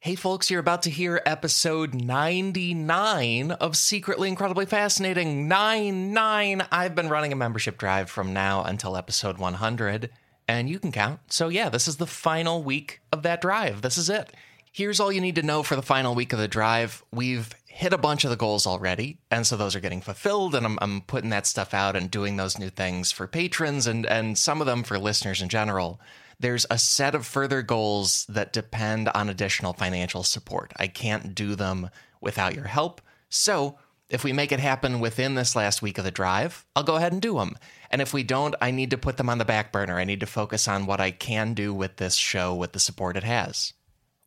Hey, folks, you're about to hear episode 99 of Secretly Incredibly Fascinating. 99. I've been running a membership drive from now until episode 100, and you can count. So, yeah, this is the final week of that drive. This is it. Here's all you need to know for the final week of the drive. We've hit a bunch of the goals already, and so those are getting fulfilled, and I'm, I'm putting that stuff out and doing those new things for patrons and, and some of them for listeners in general there's a set of further goals that depend on additional financial support. I can't do them without your help. So, if we make it happen within this last week of the drive, I'll go ahead and do them. And if we don't, I need to put them on the back burner. I need to focus on what I can do with this show with the support it has.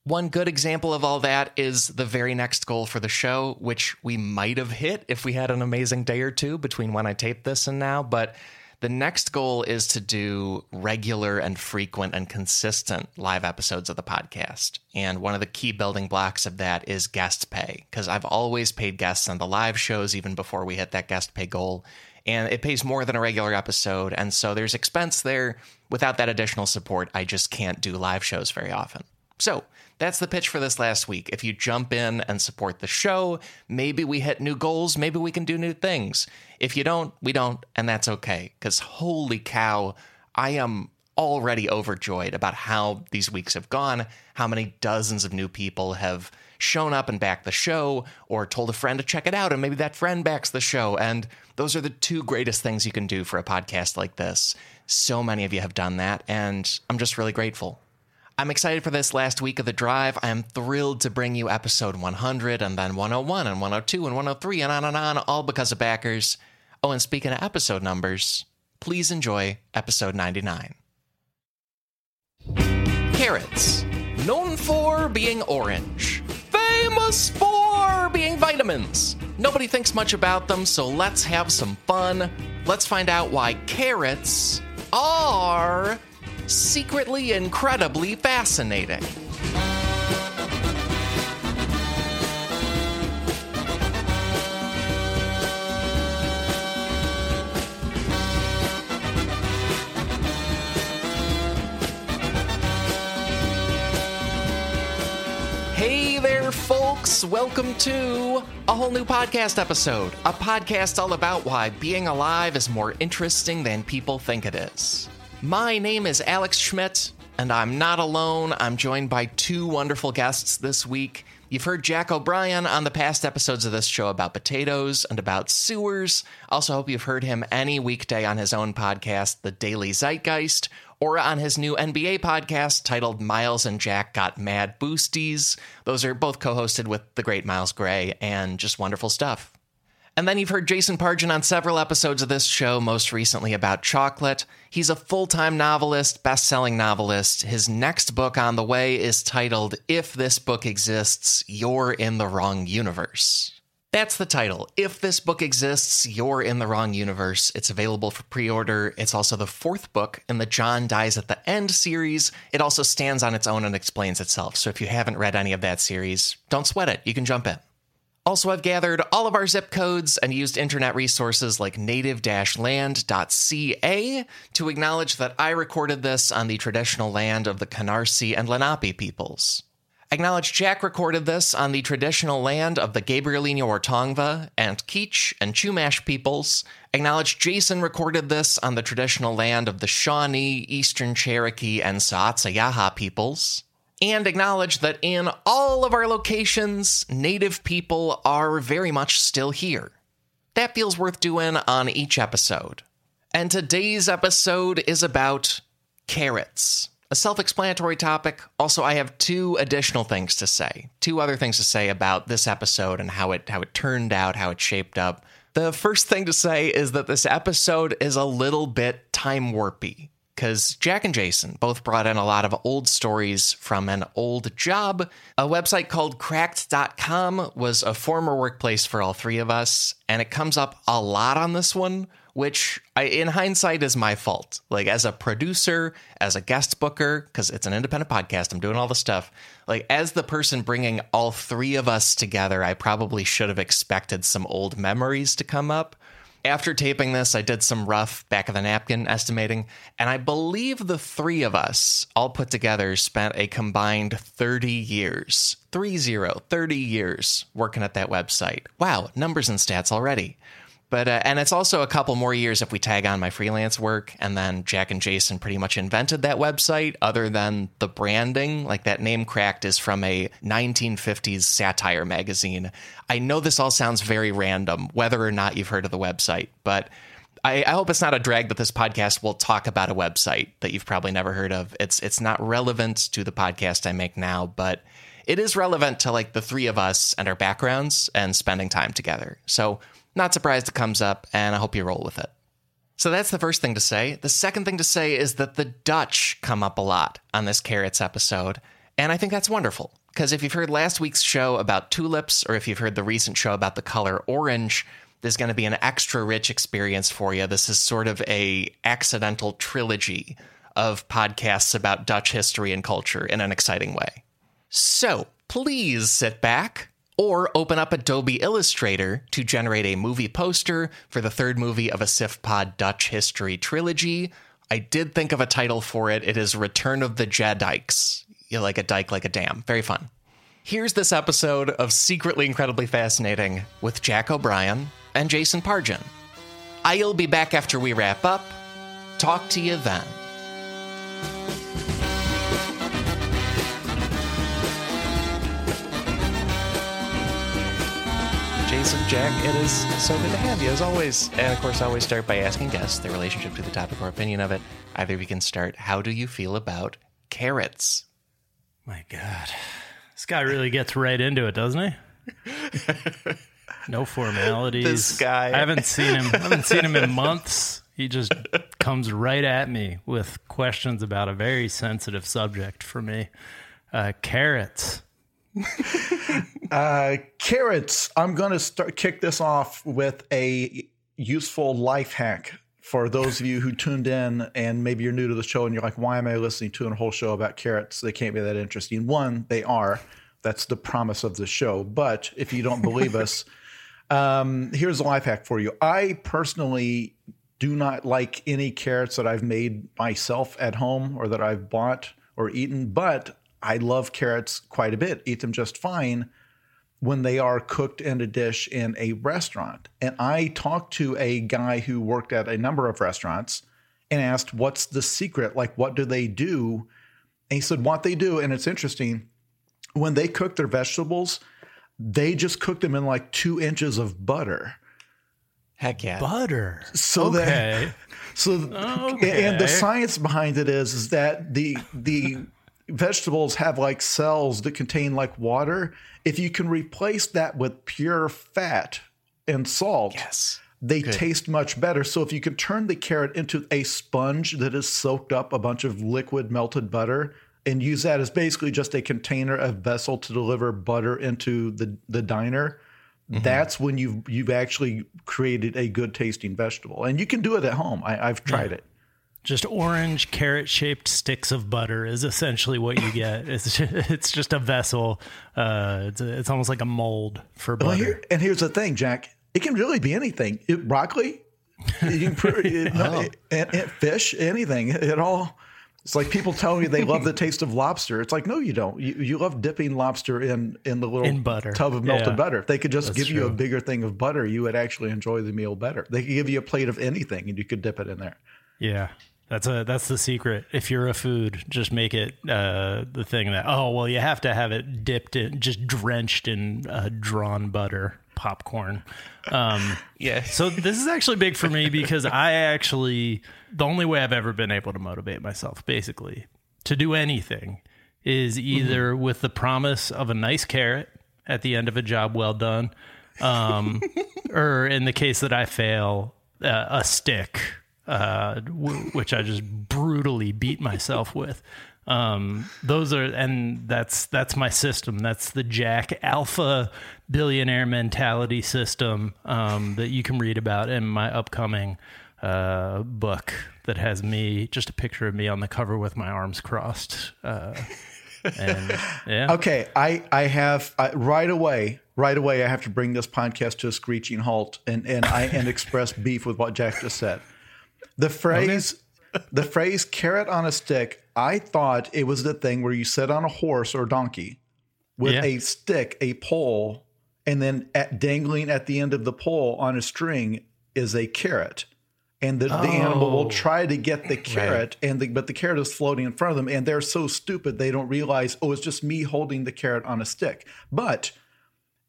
One good example of all that is the very next goal for the show, which we might have hit if we had an amazing day or two between when I taped this and now. But the next goal is to do regular and frequent and consistent live episodes of the podcast. And one of the key building blocks of that is guest pay, because I've always paid guests on the live shows even before we hit that guest pay goal. And it pays more than a regular episode. And so there's expense there. Without that additional support, I just can't do live shows very often. So that's the pitch for this last week. If you jump in and support the show, maybe we hit new goals, maybe we can do new things. If you don't, we don't, and that's okay. Because holy cow, I am already overjoyed about how these weeks have gone, how many dozens of new people have shown up and backed the show, or told a friend to check it out, and maybe that friend backs the show. And those are the two greatest things you can do for a podcast like this. So many of you have done that, and I'm just really grateful. I'm excited for this last week of the drive. I am thrilled to bring you episode 100 and then 101 and 102 and 103 and on and on, all because of backers. Oh, and speaking of episode numbers, please enjoy episode 99. Carrots, known for being orange, famous for being vitamins. Nobody thinks much about them, so let's have some fun. Let's find out why carrots are secretly incredibly fascinating. Hey there, folks. Welcome to a whole new podcast episode. A podcast all about why being alive is more interesting than people think it is. My name is Alex Schmidt, and I'm not alone. I'm joined by two wonderful guests this week. You've heard Jack O'Brien on the past episodes of this show about potatoes and about sewers. Also, hope you've heard him any weekday on his own podcast, The Daily Zeitgeist, or on his new NBA podcast titled Miles and Jack Got Mad Boosties. Those are both co hosted with the great Miles Gray and just wonderful stuff. And then you've heard Jason Pargin on several episodes of this show, most recently about chocolate. He's a full time novelist, best selling novelist. His next book on the way is titled If This Book Exists, You're in the Wrong Universe. That's the title. If this book exists, you're in the wrong universe. It's available for pre order. It's also the fourth book in the John Dies at the End series. It also stands on its own and explains itself. So if you haven't read any of that series, don't sweat it. You can jump in. Also, I've gathered all of our zip codes and used internet resources like native land.ca to acknowledge that I recorded this on the traditional land of the Canarsie and Lenape peoples. Acknowledge Jack recorded this on the traditional land of the Gabrielino Ortongva and Kizh and Chumash peoples. Acknowledge Jason recorded this on the traditional land of the Shawnee, Eastern Cherokee, and Saatsayaha peoples and acknowledge that in all of our locations, Native people are very much still here. That feels worth doing on each episode. And today's episode is about carrots. A self explanatory topic. Also, I have two additional things to say. Two other things to say about this episode and how it, how it turned out, how it shaped up. The first thing to say is that this episode is a little bit time warpy because Jack and Jason both brought in a lot of old stories from an old job. A website called cracked.com was a former workplace for all three of us, and it comes up a lot on this one, which I, in hindsight is my fault. Like as a producer, as a guest booker, because it's an independent podcast, I'm doing all the stuff. Like as the person bringing all three of us together, I probably should have expected some old memories to come up. After taping this, I did some rough back of the napkin estimating, and I believe the three of us, all put together, spent a combined 30 years Three zero, 30 years working at that website. Wow, numbers and stats already. But uh, and it's also a couple more years if we tag on my freelance work. And then Jack and Jason pretty much invented that website. Other than the branding, like that name cracked is from a 1950s satire magazine. I know this all sounds very random, whether or not you've heard of the website, but. I, I hope it's not a drag that this podcast will talk about a website that you've probably never heard of. It's it's not relevant to the podcast I make now, but it is relevant to like the three of us and our backgrounds and spending time together. So not surprised it comes up, and I hope you roll with it. So that's the first thing to say. The second thing to say is that the Dutch come up a lot on this Carrots episode, and I think that's wonderful. Because if you've heard last week's show about tulips, or if you've heard the recent show about the color orange, there's going to be an extra rich experience for you. This is sort of a accidental trilogy of podcasts about Dutch history and culture in an exciting way. So please sit back, or open up Adobe Illustrator to generate a movie poster for the third movie of a Sif Pod Dutch history trilogy. I did think of a title for it. It is Return of the Jadikes. You like a dike, like a dam. Very fun. Here's this episode of Secretly Incredibly Fascinating with Jack O'Brien and Jason Pargin. I'll be back after we wrap up. Talk to you then. Jason, Jack, it is so good to have you as always. And of course, I always start by asking guests their relationship to the topic or opinion of it. Either we can start. How do you feel about carrots? My God, this guy really gets right into it, doesn't he? No formalities. This guy. I haven't seen him. I haven't seen him in months. He just comes right at me with questions about a very sensitive subject for me. Uh, carrots. Uh, carrots. I'm going to start kick this off with a useful life hack for those of you who tuned in and maybe you're new to the show and you're like, why am I listening to a whole show about carrots? They can't be that interesting. One, they are. That's the promise of the show. But if you don't believe us, um, here's a life hack for you. I personally do not like any carrots that I've made myself at home or that I've bought or eaten, but I love carrots quite a bit, eat them just fine when they are cooked in a dish in a restaurant. And I talked to a guy who worked at a number of restaurants and asked, What's the secret? Like, what do they do? And he said, What they do, and it's interesting, when they cook their vegetables, they just cook them in like two inches of butter. Heck yeah. Butter. So okay. that so Okay. and the science behind it is is that the the vegetables have like cells that contain like water. If you can replace that with pure fat and salt, Yes. they taste much better. So if you can turn the carrot into a sponge that has soaked up a bunch of liquid melted butter and use that as basically just a container, a vessel to deliver butter into the the diner, mm-hmm. that's when you've you've actually created a good tasting vegetable. And you can do it at home. I, I've tried it. Just orange carrot shaped sticks of butter is essentially what you get. It's just, it's just a vessel. Uh, it's, a, it's almost like a mold for Well, butter. here, and here's the thing, Jack. It can really be anything. It, broccoli, you can it, no, it- and- and fish, anything. It, all. It's like people tell me they love the taste of lobster. It's like no, you don't. You, you love dipping lobster in in the little In butter. tub of melted Yeah. butter. If they could just That's give you a bigger thing of butter, you would actually enjoy the meal better. They could give you a plate of anything, and you could dip it in there. Yeah. That's a that's the secret. If you're a food, just make it uh, the thing that oh well, you have to have it dipped in, just drenched in uh, drawn butter popcorn. Um, Yeah. so this is actually big for me because I actually the only way I've ever been able to motivate myself, basically, to do anything, is either with the promise of a nice carrot at the end of a job well done, um, or in the case that I fail, uh, a stick, uh, w- which I just brutally beat myself with. Um, those are, and that's that's my system. That's the Jack Alpha billionaire mentality system um, that you can read about in my upcoming uh, book that has me just a picture of me on the cover with my arms crossed. Uh, and yeah, Okay, I I have right away. Right away, I have to bring this podcast to a screeching halt and and I and express beef with what Jack just said. The phrase, the phrase "carrot on a stick." I thought it was the thing where you sit on a horse or donkey with Yeah. a stick, a pole, and then at, dangling at the end of the pole on a string is a carrot. And the, the animal Oh. will try to get the carrot, and the, but the carrot is floating in front of them, and they're so stupid they don't realize, oh, it's just me holding the carrot on a stick. But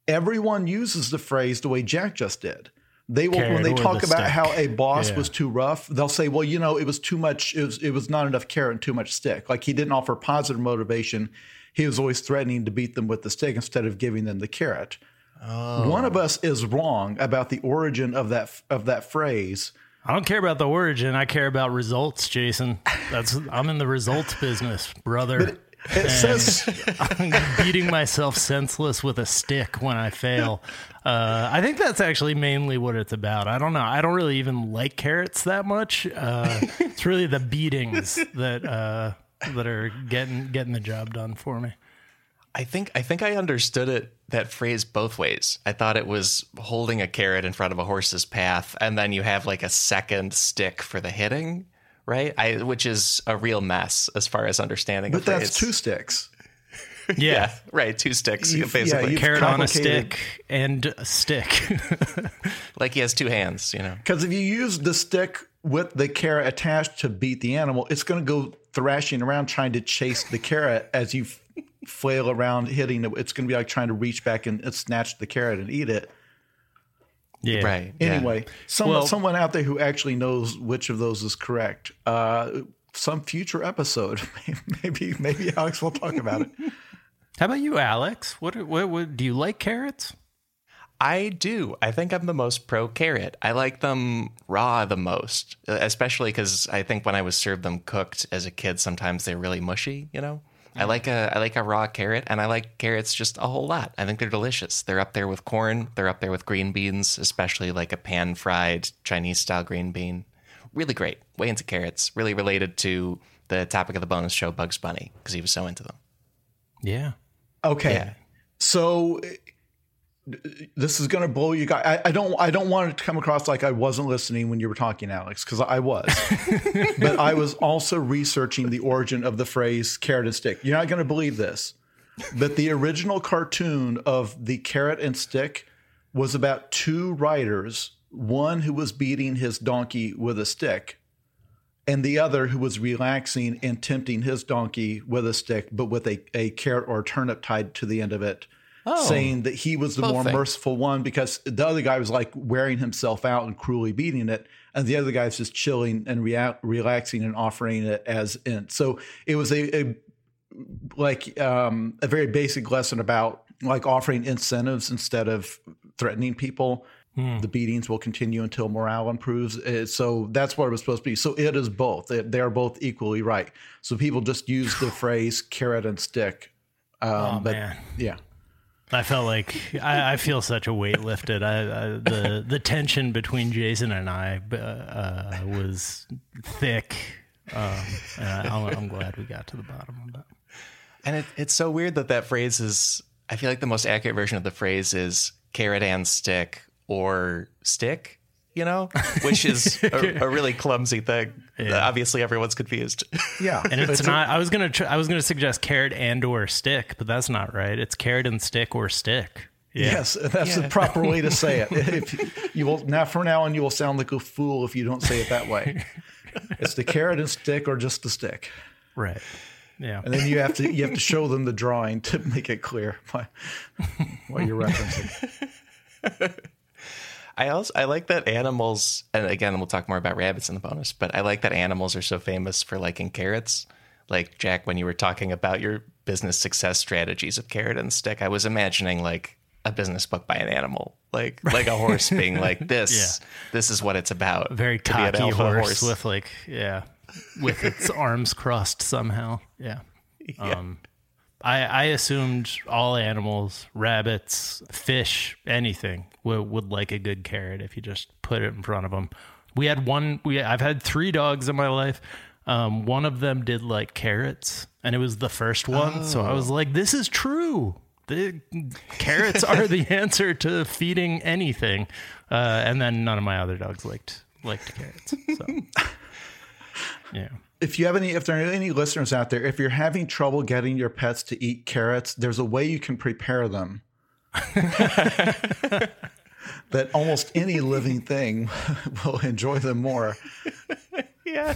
everyone uses the phrase the way Jack just did. They will when they talk the about stick. how a boss Yeah. was too rough, they'll say, "Well, you know, it was too much. It was it was not enough carrot and too much stick. Like he didn't offer positive motivation. He was always threatening to beat them with the stick instead of giving them the carrot." One of oh. us is wrong about the origin of that of that phrase. I don't care about the origin. I care about results, Jason. That's I'm in the results business, brother. It says I'm beating myself senseless with a stick when I fail. Uh, I think that's actually mainly what it's about. I don't know. I don't really even like carrots that much. Uh, it's really the beatings that uh, that are getting getting the job done for me. I think I think I understood it that phrase both ways. I thought it was holding a carrot in front of a horse's path, and then you have like a second stick for the hitting, right? I which is a real mess as far as understanding. but a that's two sticks. Yeah, right. Two sticks, You've- basically. yeah, Carrot on a stick and a stick. like he has two hands. You know. Because if you use the stick with the carrot attached to beat the animal, it's going to go thrashing around trying to chase the carrot as you flail around hitting it. It's going to be like trying to reach back and, and snatch the carrot and eat it. Yeah. Right. yeah. Anyway, someone Well- someone out there who actually knows which of those is correct. Uh, some future episode, maybe maybe Alex will talk about it. How about you, Alex? What, what, what do you like carrots? I do. I think I'm the most pro carrot. I like them raw the most, especially because I think when I was served them cooked as a kid, sometimes they're really mushy. You know, I like a I like a raw carrot, and I like carrots just a whole lot. I think they're delicious. They're up there with corn. They're up there with green beans, especially like a pan fried Chinese style green bean. Really great. Way into carrots. Really related to the topic of the bonus show, Bugs Bunny, because he was so into them. Yeah. Okay, Yeah. so this is going to blow you guys. I, I don't I don't want it to come across like I wasn't listening when you were talking, Alex, because I was. but I was also researching the origin of the phrase carrot and stick. You're not going to believe this, but the original cartoon of the carrot and stick was about two riders, one who was beating his donkey with a stick, and the other who was relaxing and tempting his donkey with a stick, but with a, a carrot or turnip tied to the end of it, saying that he was the more merciful one because the other guy was like wearing himself out and cruelly beating it, and the other guy was just chilling and rea- relaxing and offering it as in. So it was a, a like um, a very basic lesson about like offering incentives instead of threatening people. The beatings will continue until morale improves. Uh, So that's what it was supposed to be. So it is both. They they are both equally right. So people just use the phrase carrot and stick. Um, Oh, but man. yeah, I felt like I, I feel such a weight lifted. I, I the the tension between Jason and I uh, uh, was thick, um, I, I'm, I'm glad we got to the bottom of that. And it, it's so weird that that phrase is. I feel like the most accurate version of the phrase is carrot and stick or stick. You know, which is a, a really clumsy thing. Obviously, everyone's confused. yeah. And it's not. I was gonna. Tr- I was gonna suggest carrot and or stick, but that's not right. It's carrot and stick or stick. Yeah. Yes, that's the proper way to say it. If you will now, from now on, you will sound like a fool if you don't say it that way. It's the carrot and stick, or just the stick, Right. Yeah. and then you have to you have to show them the drawing to make it clear what, what you're referencing. I also I like that animals, and again, we'll talk more about rabbits in the bonus. But I like that animals are so famous for liking carrots. Like Jack, when you were talking about your business success strategies of carrot and stick, I was imagining like a business book by an animal, like like a horse being like this. This is what it's about. Very to be an cocky alpha horse, with like yeah, with its arms crossed somehow. Yeah. Um, I I assumed all animals, rabbits, fish, anything would would like a good carrot if you just put it in front of them. We had one. We I've had three dogs in my life. Um, one of them did like carrots, and it was the first one. So I was like, "This is true. The carrots are the answer to feeding anything." Uh, and then none of my other dogs liked liked carrots. So yeah, if you have any, if there are any listeners out there, if you're having trouble getting your pets to eat carrots, there's a way you can prepare them. that almost any living thing will enjoy them more. yeah.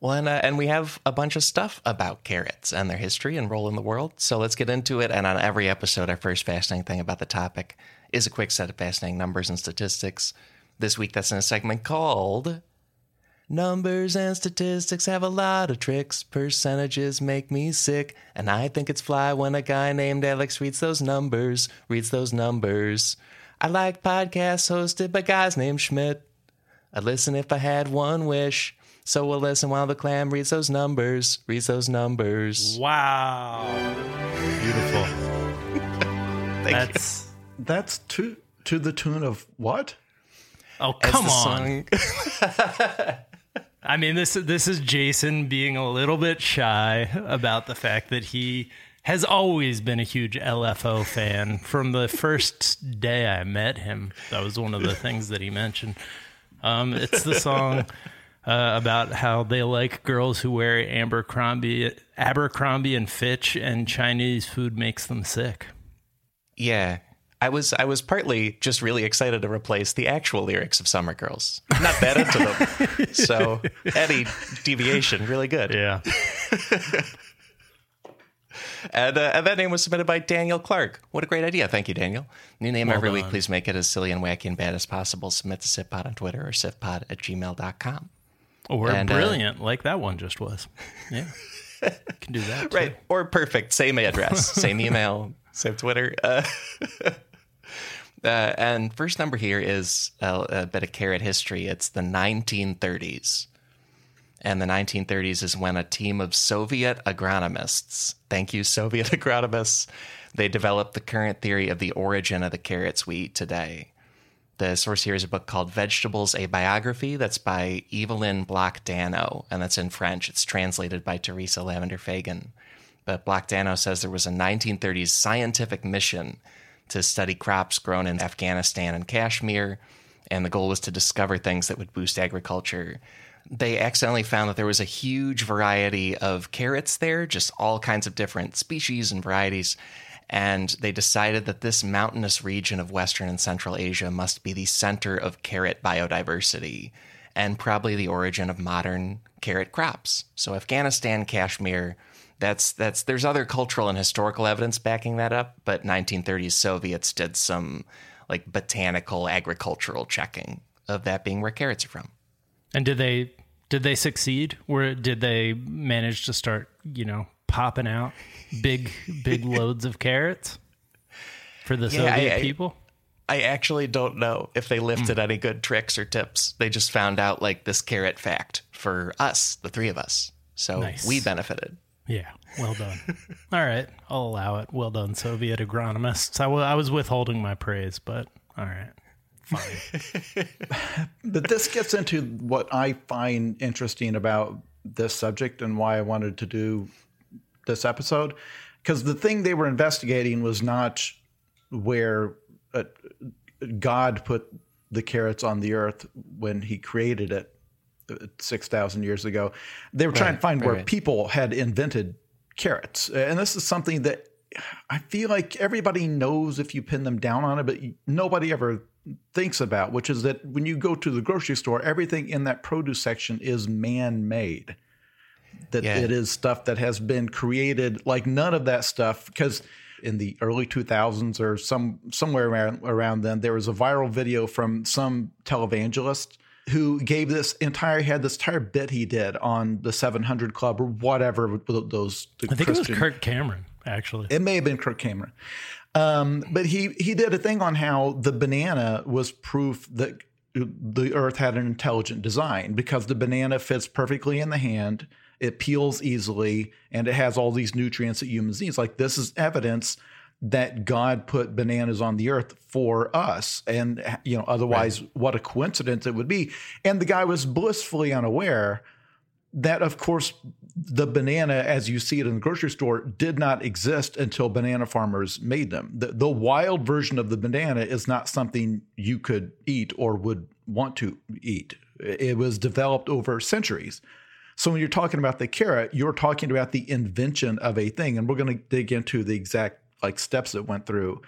well, and, uh, and we have a bunch of stuff about carrots and their history and role in the world. So let's get into it. And on every episode, our first fascinating thing about the topic is a quick set of fascinating numbers and statistics. This week, that's in a segment called Numbers and statistics have a lot of tricks. Percentages make me sick. And I think it's fly when a guy named Alex reads those numbers, reads those numbers. I like podcasts hosted by guys named Schmidt. I'd listen if I had one wish. So we'll listen while the clam reads those numbers, reads those numbers. Wow. Beautiful. That's you. that's to to the tune of what? Oh come on. I mean, this this is Jason being a little bit shy about the fact that he has always been a huge LFO fan from the first day I met him. That was one of the things that he mentioned. Um, it's the song uh, about how they like girls who wear Abercrombie, Abercrombie and Fitch, and Chinese food makes them sick. Yeah, I was I was partly just really excited to replace the actual lyrics of Summer Girls. Not that into them. so any deviation, really good. Yeah. and, uh, and, that name was submitted by Daniel Clark. What a great idea. Thank you, Daniel. New name well every done. week. Please make it as silly and wacky and bad as possible. Submit to SifPod on Twitter or sifpod at gmail.com. Or and, uh, brilliant, uh, like that one just was. Yeah. can do that. Too. Right. Or perfect. Same address, same email, same Twitter. Uh, Uh, and first number here is a, a, bit of carrot history. It's the 1930s. And the 1930s is when a team of Soviet agronomists, thank you, Soviet agronomists, they developed the current theory of the origin of the carrots we eat today. The source here is a book called Vegetables, a Biography. That's by Evelyne Bloch Dano, and that's in French. It's translated by Teresa Lavender Fagan. But Bloch Dano says there was a 1930s scientific mission to study crops grown in Afghanistan and Kashmir, and the goal was to discover things that would boost agriculture. They accidentally found that there was a huge variety of carrots there, just all kinds of different species and varieties. And they decided that this mountainous region of Western and Central Asia must be the center of carrot biodiversity and probably the origin of modern carrot crops. So, Afghanistan, Kashmir, that's that's there's other cultural and historical evidence backing that up, but 1930s Soviets did some like botanical agricultural checking of that being where carrots are from. And did they did they succeed? Or did they manage to start, you know, popping out big big loads of carrots for the yeah, Soviet I, people? I actually don't know if they lifted mm. any good tricks or tips. They just found out like this carrot fact for us, the three of us. So nice. we benefited. Yeah, well done. all right, I'll allow it. Well done, Soviet agronomists. I, w- I was withholding my praise, but all right, fine. but this gets into what I find interesting about this subject and why I wanted to do this episode. Because the thing they were investigating was not where uh, God put the carrots on the earth when he created it, 6,000 years ago. They were trying to find right, where right. people had invented carrots. And this is something that I feel like everybody knows if you pin them down on it, but nobody ever thinks about, which is that when you go to the grocery store, everything in that produce section is man made. That yeah. it is stuff that has been created, like none of that stuff, because in the early 2000s or some somewhere around, around then, there was a viral video from some televangelist who gave this entire had this entire bit he did on the 700 Club or whatever those. I think Christian, it was Kirk Cameron actually. It may have been Kirk Cameron, um, but he he did a thing on how the banana was proof that the Earth had an intelligent design because the banana fits perfectly in the hand. It peels easily and it has all these nutrients that humans need. Like this is evidence that God put bananas on the earth for us. And, you know, otherwise, right. what a coincidence it would be. And the guy was blissfully unaware that, of course, the banana, as you see it in the grocery store, did not exist until banana farmers made them. The, the wild version of the banana is not something you could eat or would want to eat. It was developed over centuries. So when you're talking about the carrot, you're talking about the invention of a thing, and we're going to dig into the exact like steps it went through.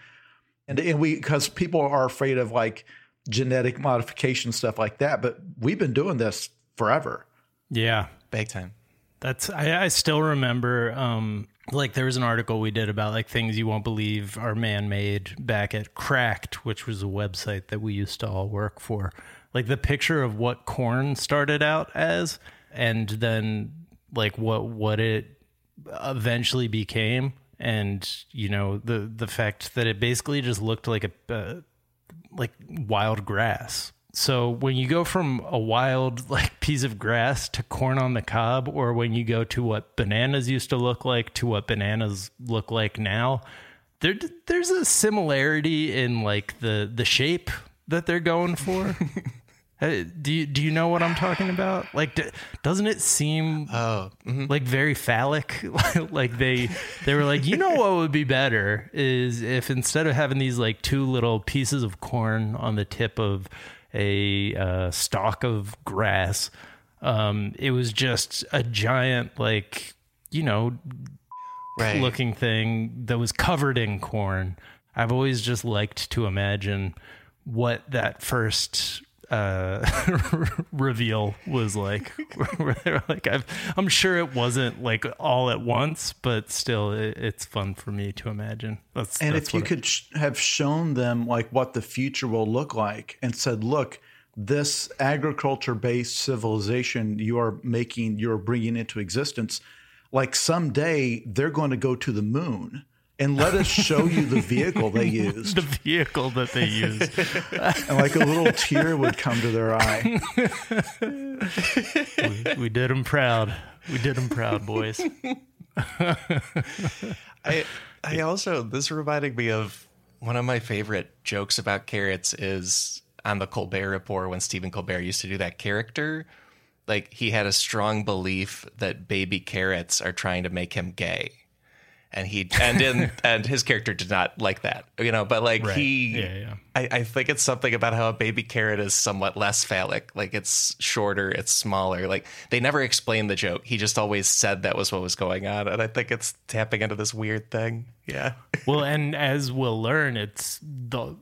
And, and we because people are afraid of like genetic modification stuff like that, but we've been doing this forever. Yeah, big time. That's I, I still remember um like there was an article we did about like things you won't believe are man-made back at Cracked, which was a website that we used to all work for. Like the picture of what corn started out as and then like what what it eventually became and you know the the fact that it basically just looked like a uh, like wild grass. So when you go from a wild like piece of grass to corn on the cob or when you go to what bananas used to look like to what bananas look like now there there's a similarity in like the the shape that they're going for do you do you know what I'm talking about? Like, d- doesn't it seem oh, mm-hmm. like very phallic? like they they were like, you know what would be better is if instead of having these like two little pieces of corn on the tip of a uh, stalk of grass, um, it was just a giant like you know right. looking thing that was covered in corn. I've always just liked to imagine what that first uh, reveal was like. where they were like i am sure it wasn't like all at once, but still, it, it's fun for me to imagine. That's, and that's if you could sh- have shown them like what the future will look like, and said, "Look, this agriculture-based civilization you are making, you're bringing into existence." Like someday they're going to go to the moon and let us show you the vehicle they used. the vehicle that they used. and like a little tear would come to their eye. we, we did them proud. We did them proud, boys. I I also this reminded me of one of my favorite jokes about carrots is on the Colbert Report when Stephen Colbert used to do that character. Like he had a strong belief that baby carrots are trying to make him gay and he and in and his character did not like that you know but like right. he yeah, yeah. I, I think it's something about how a baby carrot is somewhat less phallic like it's shorter it's smaller like they never explained the joke he just always said that was what was going on and i think it's tapping into this weird thing yeah well and as we'll learn it's the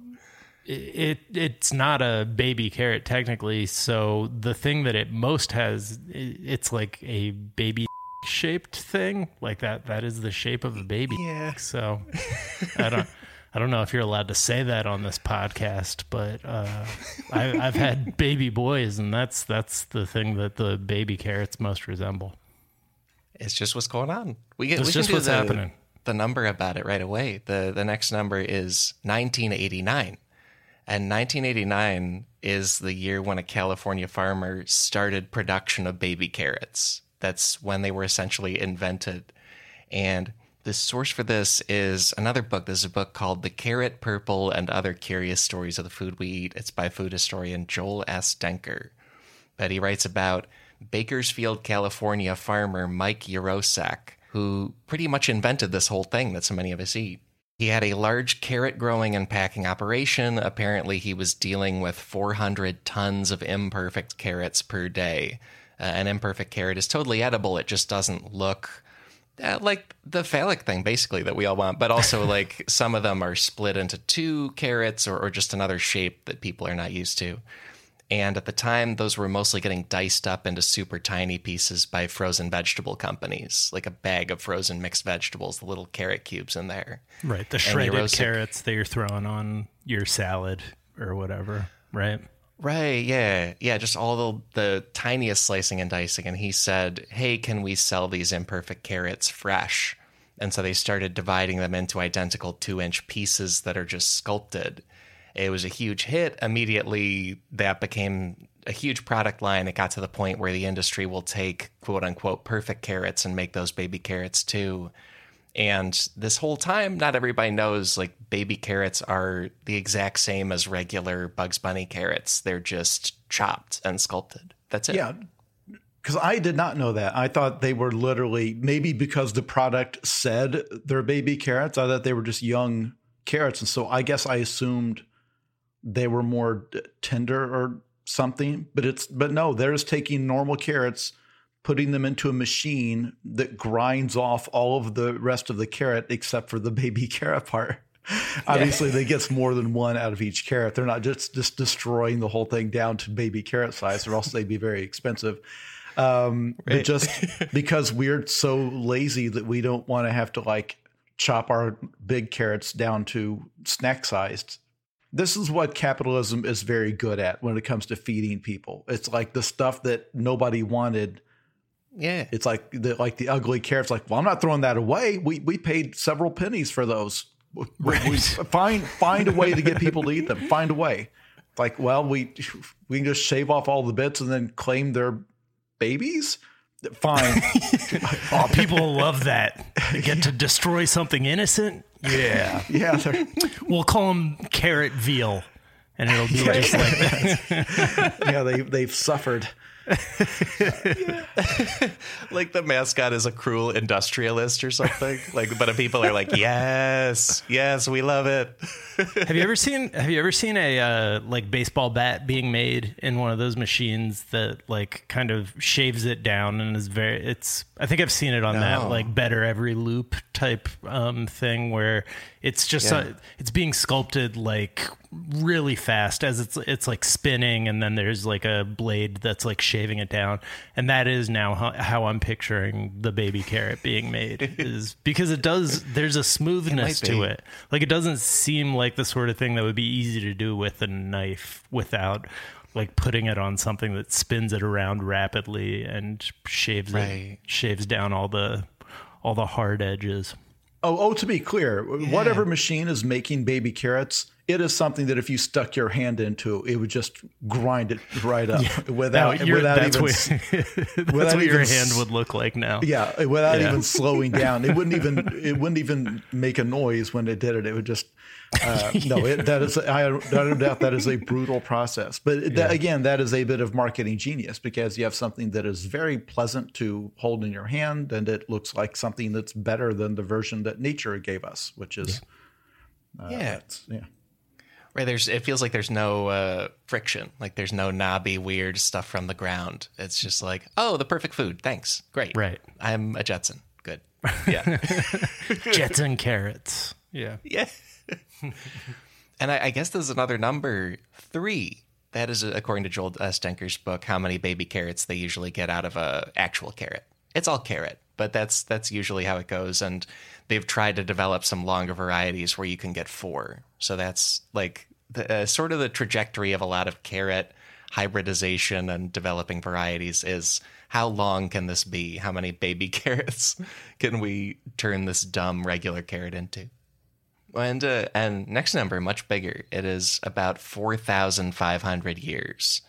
it it's not a baby carrot technically so the thing that it most has it's like a baby shaped thing? Like that that is the shape of a baby yeah. so i don't i don't know if you're allowed to say that on this podcast but uh, I, have had baby boys and that's that's the thing that the baby carrots most resemble. It's just what's going on. We get it's we just what's the, happening. the number about it right away. The the next number is 1989 and 1989 is the year when a California farmer started production of baby carrots that's when they were essentially invented. And the source for this is another book. There's a book called The Carrot, Purple, and Other Curious Stories of the Food We Eat. It's by food historian Joel S. Denker. But he writes about Bakersfield, California farmer Mike Yurosek, who pretty much invented this whole thing that so many of us eat. He had a large carrot growing and packing operation. Apparently, he was dealing with 400 tons of imperfect carrots per day uh, an imperfect carrot is totally edible. It just doesn't look uh, like the phallic thing, basically, that we all want. But also, like some of them are split into two carrots or, or just another shape that people are not used to. And at the time, those were mostly getting diced up into super tiny pieces by frozen vegetable companies, like a bag of frozen mixed vegetables, the little carrot cubes in there. Right. The shredded carrots that you're throwing on your salad or whatever. Right. Right, yeah. Yeah, just all the, the tiniest slicing and dicing. And he said, Hey, can we sell these imperfect carrots fresh? And so they started dividing them into identical two inch pieces that are just sculpted. It was a huge hit. Immediately, that became a huge product line. It got to the point where the industry will take quote unquote perfect carrots and make those baby carrots too. And this whole time, not everybody knows like baby carrots are the exact same as regular Bugs Bunny carrots. They're just chopped and sculpted. That's it. Yeah. Because I did not know that. I thought they were literally, maybe because the product said they're baby carrots, I thought they were just young carrots. And so I guess I assumed they were more tender or something, but it's but no, they're just taking normal carrots, putting them into a machine that grinds off all of the rest of the carrot except for the baby carrot part. Obviously, they gets more than one out of each carrot. They're not just just destroying the whole thing down to baby carrot size, or else they'd be very expensive. Um, But just because we're so lazy that we don't want to have to like chop our big carrots down to snack sized. This is what capitalism is very good at when it comes to feeding people. It's like the stuff that nobody wanted. Yeah. It's like the like the ugly carrots. Like, well, I'm not throwing that away. We we paid several pennies for those. We- we- find find a way to get people to eat them. Find a way. Like, well, we we can just shave off all the bits and then claim they're babies. Fine. Oh, people love that. They get to destroy something innocent. Yeah. yeah, We'll call them carrot veal. And it'll be just like that. yeah. They they've suffered. like the mascot is a cruel industrialist or something. like, but people are like, yes, yes, we love it. Have you ever seen Have you ever seen a uh, like baseball bat being made in one of those machines that like kind of shaves it down and is very? It's I think I've seen it on that like better every loop type um, thing where it's just Yeah. uh, it's being sculpted like really fast as it's it's like spinning and then there's like a blade that's like shaving it down and that is now how, how I'm picturing the baby carrot being made is because it does there's a smoothness be. to it like it doesn't seem like the sort of thing that would be easy to do with a knife without like putting it on something that spins it around rapidly and shaves Right. it shaves down all the all the hard edges Oh, oh, to be clear, whatever machine is making baby carrots, it is something that if you stuck your hand into, it would just grind it right up without Now, you're- without that's even what, that's without what your even s- hand would look like now yeah, without Yeah. even slowing down. It wouldn't even it wouldn't even make a noise when it did it. It would just uh, no. It, that is I, I don't doubt that is a brutal process. But that, again, that is a bit of marketing genius because you have something that is very pleasant to hold in your hand, and it looks like something that's better than the version that nature gave us, which is uh, Yeah. yeah. Right. There's. It feels like there's no uh, friction. Like there's no knobby, weird stuff from the ground. It's just like, oh, the perfect food. Thanks. Great. Right. I'm a Jetson. Good. Yeah. Jetson carrots yeah yeah. and I, I guess there's another number three. That is, according to Joel uh, S. Denker's book, how many baby carrots they usually get out of a actual carrot. It's all carrot, but that's that's usually how it goes. And they've tried to develop some longer varieties where you can get four. So that's like the, uh, sort of the trajectory of a lot of carrot hybridization and developing varieties is how long can this be? How many baby carrots can we turn this dumb regular carrot into? And uh, and next number much bigger. It is about four thousand five hundred years,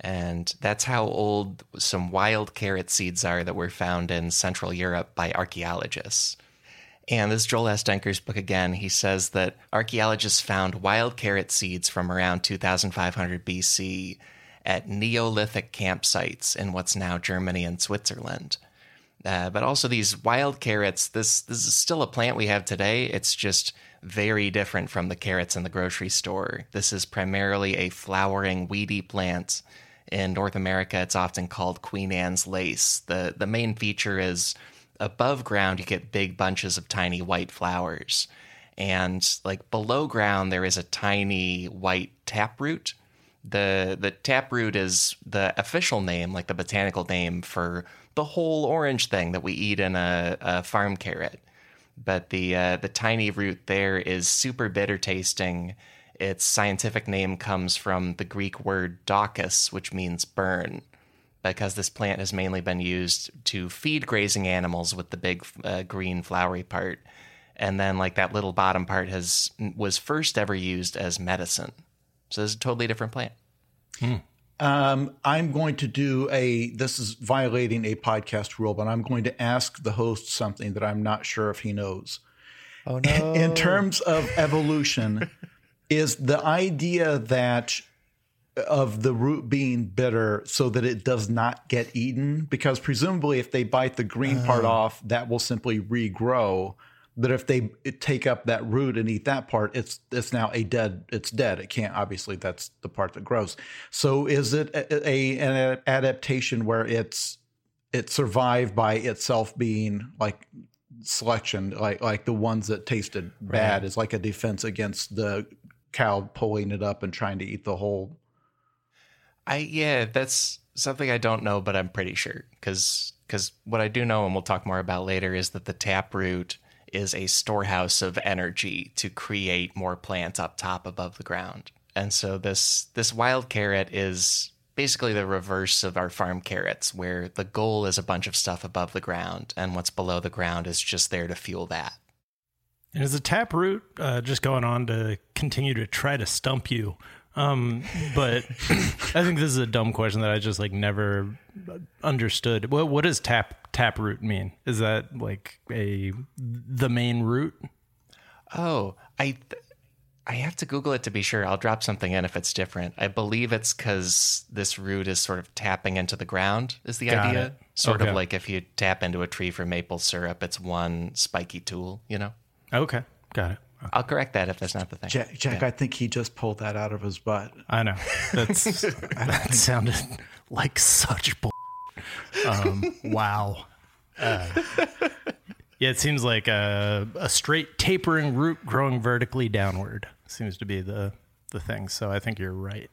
and that's how old some wild carrot seeds are that were found in Central Europe by archaeologists. And this is Joel S. Denker's book again. He says that archaeologists found wild carrot seeds from around 2500 BC at Neolithic campsites in what's now Germany and Switzerland. Uh, but also these wild carrots. This this is still a plant we have today. It's just very different from the carrots in the grocery store. This is primarily a flowering, weedy plant. In North America, it's often called Queen Anne's lace. the The main feature is above ground, you get big bunches of tiny white flowers, and like below ground, there is a tiny white taproot the the taproot is the official name, like the botanical name for the whole orange thing that we eat in a, a farm carrot. But the uh, the tiny root there is super bitter tasting. Its scientific name comes from the Greek word "daucus," which means burn, because this plant has mainly been used to feed grazing animals with the big uh, green flowery part, and then like that little bottom part has was first ever used as medicine. So is a totally different plant. Um, I'm going to do a. This is violating a podcast rule, but I'm going to ask the host something that I'm not sure if he knows. Oh no! In terms of evolution, is the idea that of the root being bitter so that it does not get eaten? Because presumably, if they bite the green part off, that will simply regrow. That if they take up that root and eat that part, it's it's now a dead. It's dead. It can't. Obviously, that's the part that grows. So, is it a, a an adaptation where it's it survived by itself being like selection, like like the ones that tasted bad, is like a defense against the cow pulling it up and trying to eat the whole. I yeah, that's something I don't know, but I'm pretty sure because because what I do know, and we'll talk more about later, is that the taproot is a storehouse of energy to create more plants up top above the ground. And so this this wild carrot is basically the reverse of our farm carrots, where the goal is a bunch of stuff above the ground, and what's below the ground is just there to fuel that. And is the taproot uh, just going on to continue to try to stump you? Um, but I think this is a dumb question that I just like never understood. What what does tap tap root mean? Is that like a the main root? Oh, I th- I have to Google it to be sure. I'll drop something in if it's different. I believe it's because this root is sort of tapping into the ground. Is the Got idea it. sort Okay. of like if you tap into a tree for maple syrup, it's one spiky tool. You know. Okay, got it. I'll correct that if that's not the thing. Jack, Jack I think he just pulled that out of his butt. I know that's that sounded like such bull. Um, wow. Uh, yeah, it seems like a, a straight tapering root growing vertically downward seems to be the the thing. So I think you're right.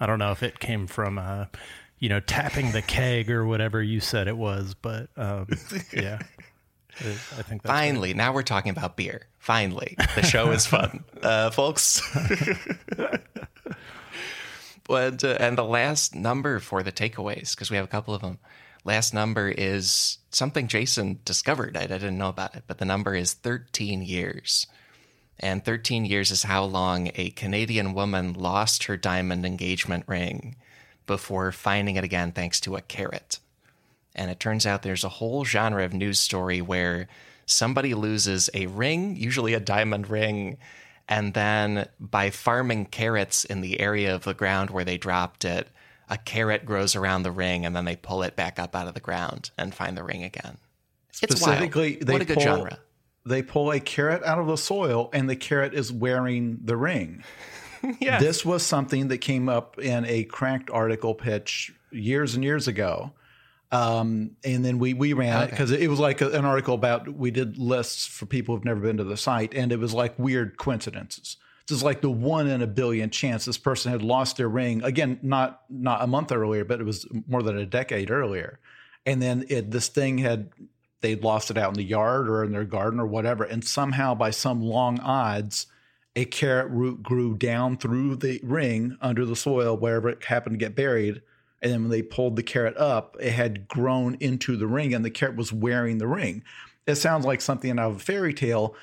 I don't know if it came from uh, you know tapping the keg or whatever you said it was, but um, yeah, It- I think that's right. Finally, now we're talking about beer. Finally, the show is fun, uh, folks. but uh, and the last number for the takeaways because we have a couple of them. Last number is something Jason discovered. I, I didn't know about it, but the number is 13 years. And 13 years is how long a Canadian woman lost her diamond engagement ring before finding it again thanks to a carrot. And it turns out there's a whole genre of news story where somebody loses a ring, usually a diamond ring, and then by farming carrots in the area of the ground where they dropped it, a carrot grows around the ring and then they pull it back up out of the ground and find the ring again. It's wild. Specifically, they What a good pull, genre. They pull a carrot out of the soil, and the carrot is wearing the ring. Yeah. This was something that came up in a cracked article pitch years and years ago. Um, and then we we ran it because it was like a- an article about we did lists for people who've never been to the site, and it was like weird coincidences. This is like the one in a billion chance this person had lost their ring again, not not a month earlier, but it was more than a decade earlier, and then it this thing had they'd lost it out in the yard or in their garden or whatever, and somehow by some long odds, a carrot root grew down through the ring under the soil wherever it happened to get buried. And then when they pulled the carrot up, it had grown into the ring and the carrot was wearing the ring. It sounds like something out of a fairy tale.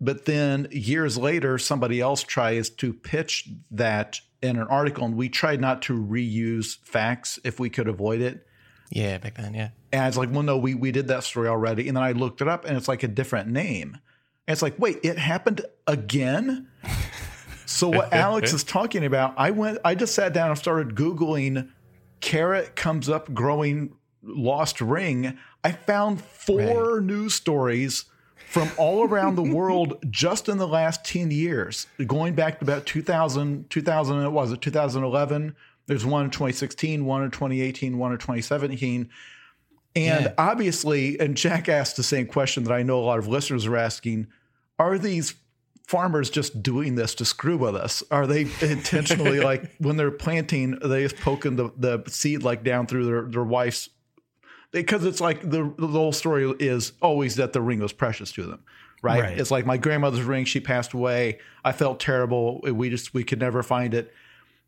But then years later, somebody else tries to pitch that in an article, and we tried not to reuse facts if we could avoid it. Yeah, back then, yeah. And it's like, well, no, we, we did that story already. And then I looked it up and it's like a different name. And it's like, wait, it happened again? so what Alex is talking about, I went, I just sat down and started Googling carrot comes up growing lost ring. I found four news stories from all around the world just in the last 10 years, going back to about 2000, 2000, what was it, 2011. There's one in 2016, one in 2018, one in 2017. And obviously, and Jack asked the same question that I know a lot of listeners are asking are these farmers just doing this to screw with us? Are they intentionally like when they're planting, they just poking the, the seed like down through their, their wife's? Because it's like the, the whole story is always that the ring was precious to them, right? Right. It's like my grandmother's ring, she passed away. I felt terrible. We just, we could never find it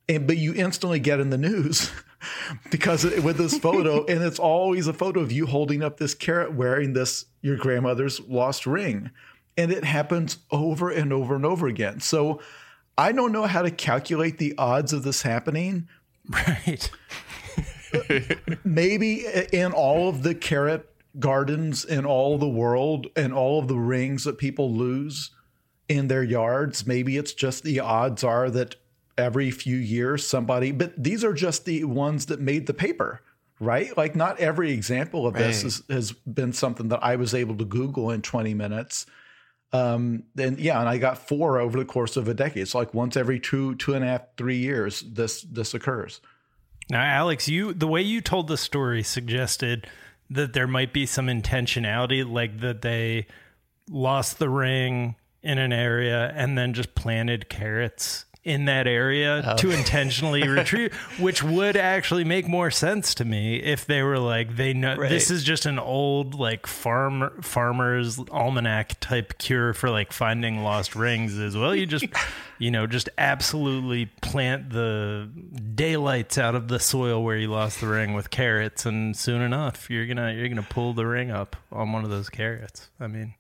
and but you instantly get in the news because with this photo and it's always a photo of you holding up this carrot wearing this your grandmother's lost ring and it happens over and over and over again so i don't know how to calculate the odds of this happening Right. maybe in all of the carrot gardens in all the world and all of the rings that people lose in their yards maybe it's just the odds are that every few years somebody but these are just the ones that made the paper right like not every example of this Right. is, has been something that i was able to google in 20 minutes Um, then yeah, and I got four over the course of a decade. It's like once every two, two and a half, three years, this this occurs. Now, Alex, you the way you told the story suggested that there might be some intentionality, like that they lost the ring in an area and then just planted carrots in that area oh. to intentionally retrieve, which would actually make more sense to me if they were like they know right. this is just an old like farm farmer's almanac type cure for like finding lost rings as well. You just you know just absolutely plant the daylights out of the soil where you lost the ring with carrots, and soon enough you're gonna you're gonna pull the ring up on one of those carrots. I mean.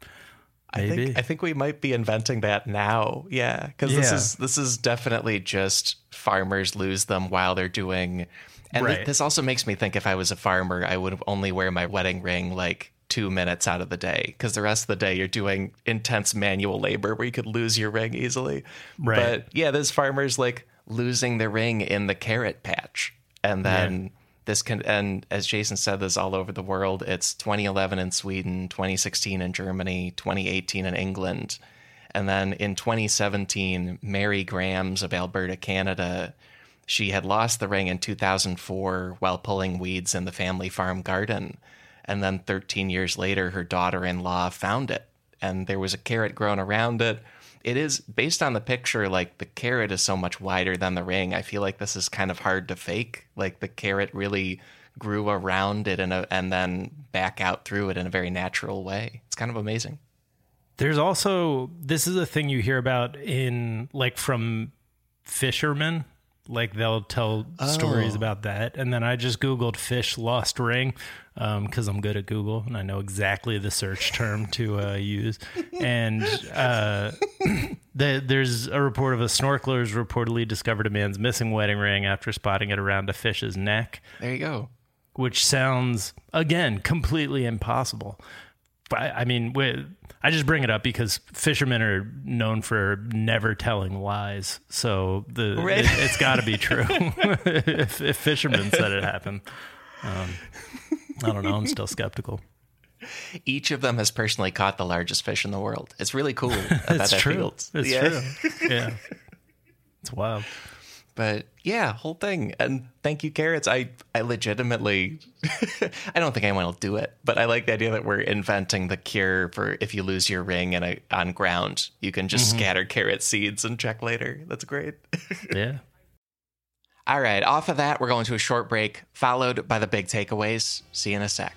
I think I think we might be inventing that now. Yeah, because yeah. this is this is definitely just farmers lose them while they're doing. And right. th- this also makes me think if I was a farmer, I would only wear my wedding ring like two minutes out of the day because the rest of the day you're doing intense manual labor where you could lose your ring easily. Right. But yeah, there's farmers like losing the ring in the carrot patch and then. Yeah this can and as Jason said, this all over the world. It's 2011 in Sweden, 2016 in Germany, 2018 in England, and then in 2017, Mary Grams of Alberta, Canada. She had lost the ring in 2004 while pulling weeds in the family farm garden. And then 13 years later, her daughter in law found it. And there was a carrot grown around it it is based on the picture like the carrot is so much wider than the ring i feel like this is kind of hard to fake. Like the carrot really grew around it and and then back out through it in a very natural way. It's kind of amazing. There's also this is a thing you hear about in like from fishermen like they'll tell oh. stories about that. And then i just googled fish lost ring because um, i'm good at google and i know exactly the search term to uh, use. And uh, the, there's a report of a snorkeler who's reportedly discovered a man's missing wedding ring after spotting it around a fish's neck. There you go. Which sounds again completely impossible. I, I mean, I just bring it up because fishermen are known for never telling lies. So the right. it, has got to be true. if, if, fishermen said it happened, um, I don't know. I'm still skeptical. Each of them has personally caught the largest fish in the world. It's really cool. it's true. It's yeah. true. Yeah, it's wild but yeah, whole thing. And thank you, carrots. I I legitimately, I don't think anyone will do it, but I like the idea that we're inventing the cure for if you lose your ring in a, on ground, you can just mm-hmm. scatter carrot seeds and check later. That's great. yeah. All right, off of that, we're going to a short break, followed by the big takeaways. See you in a sec.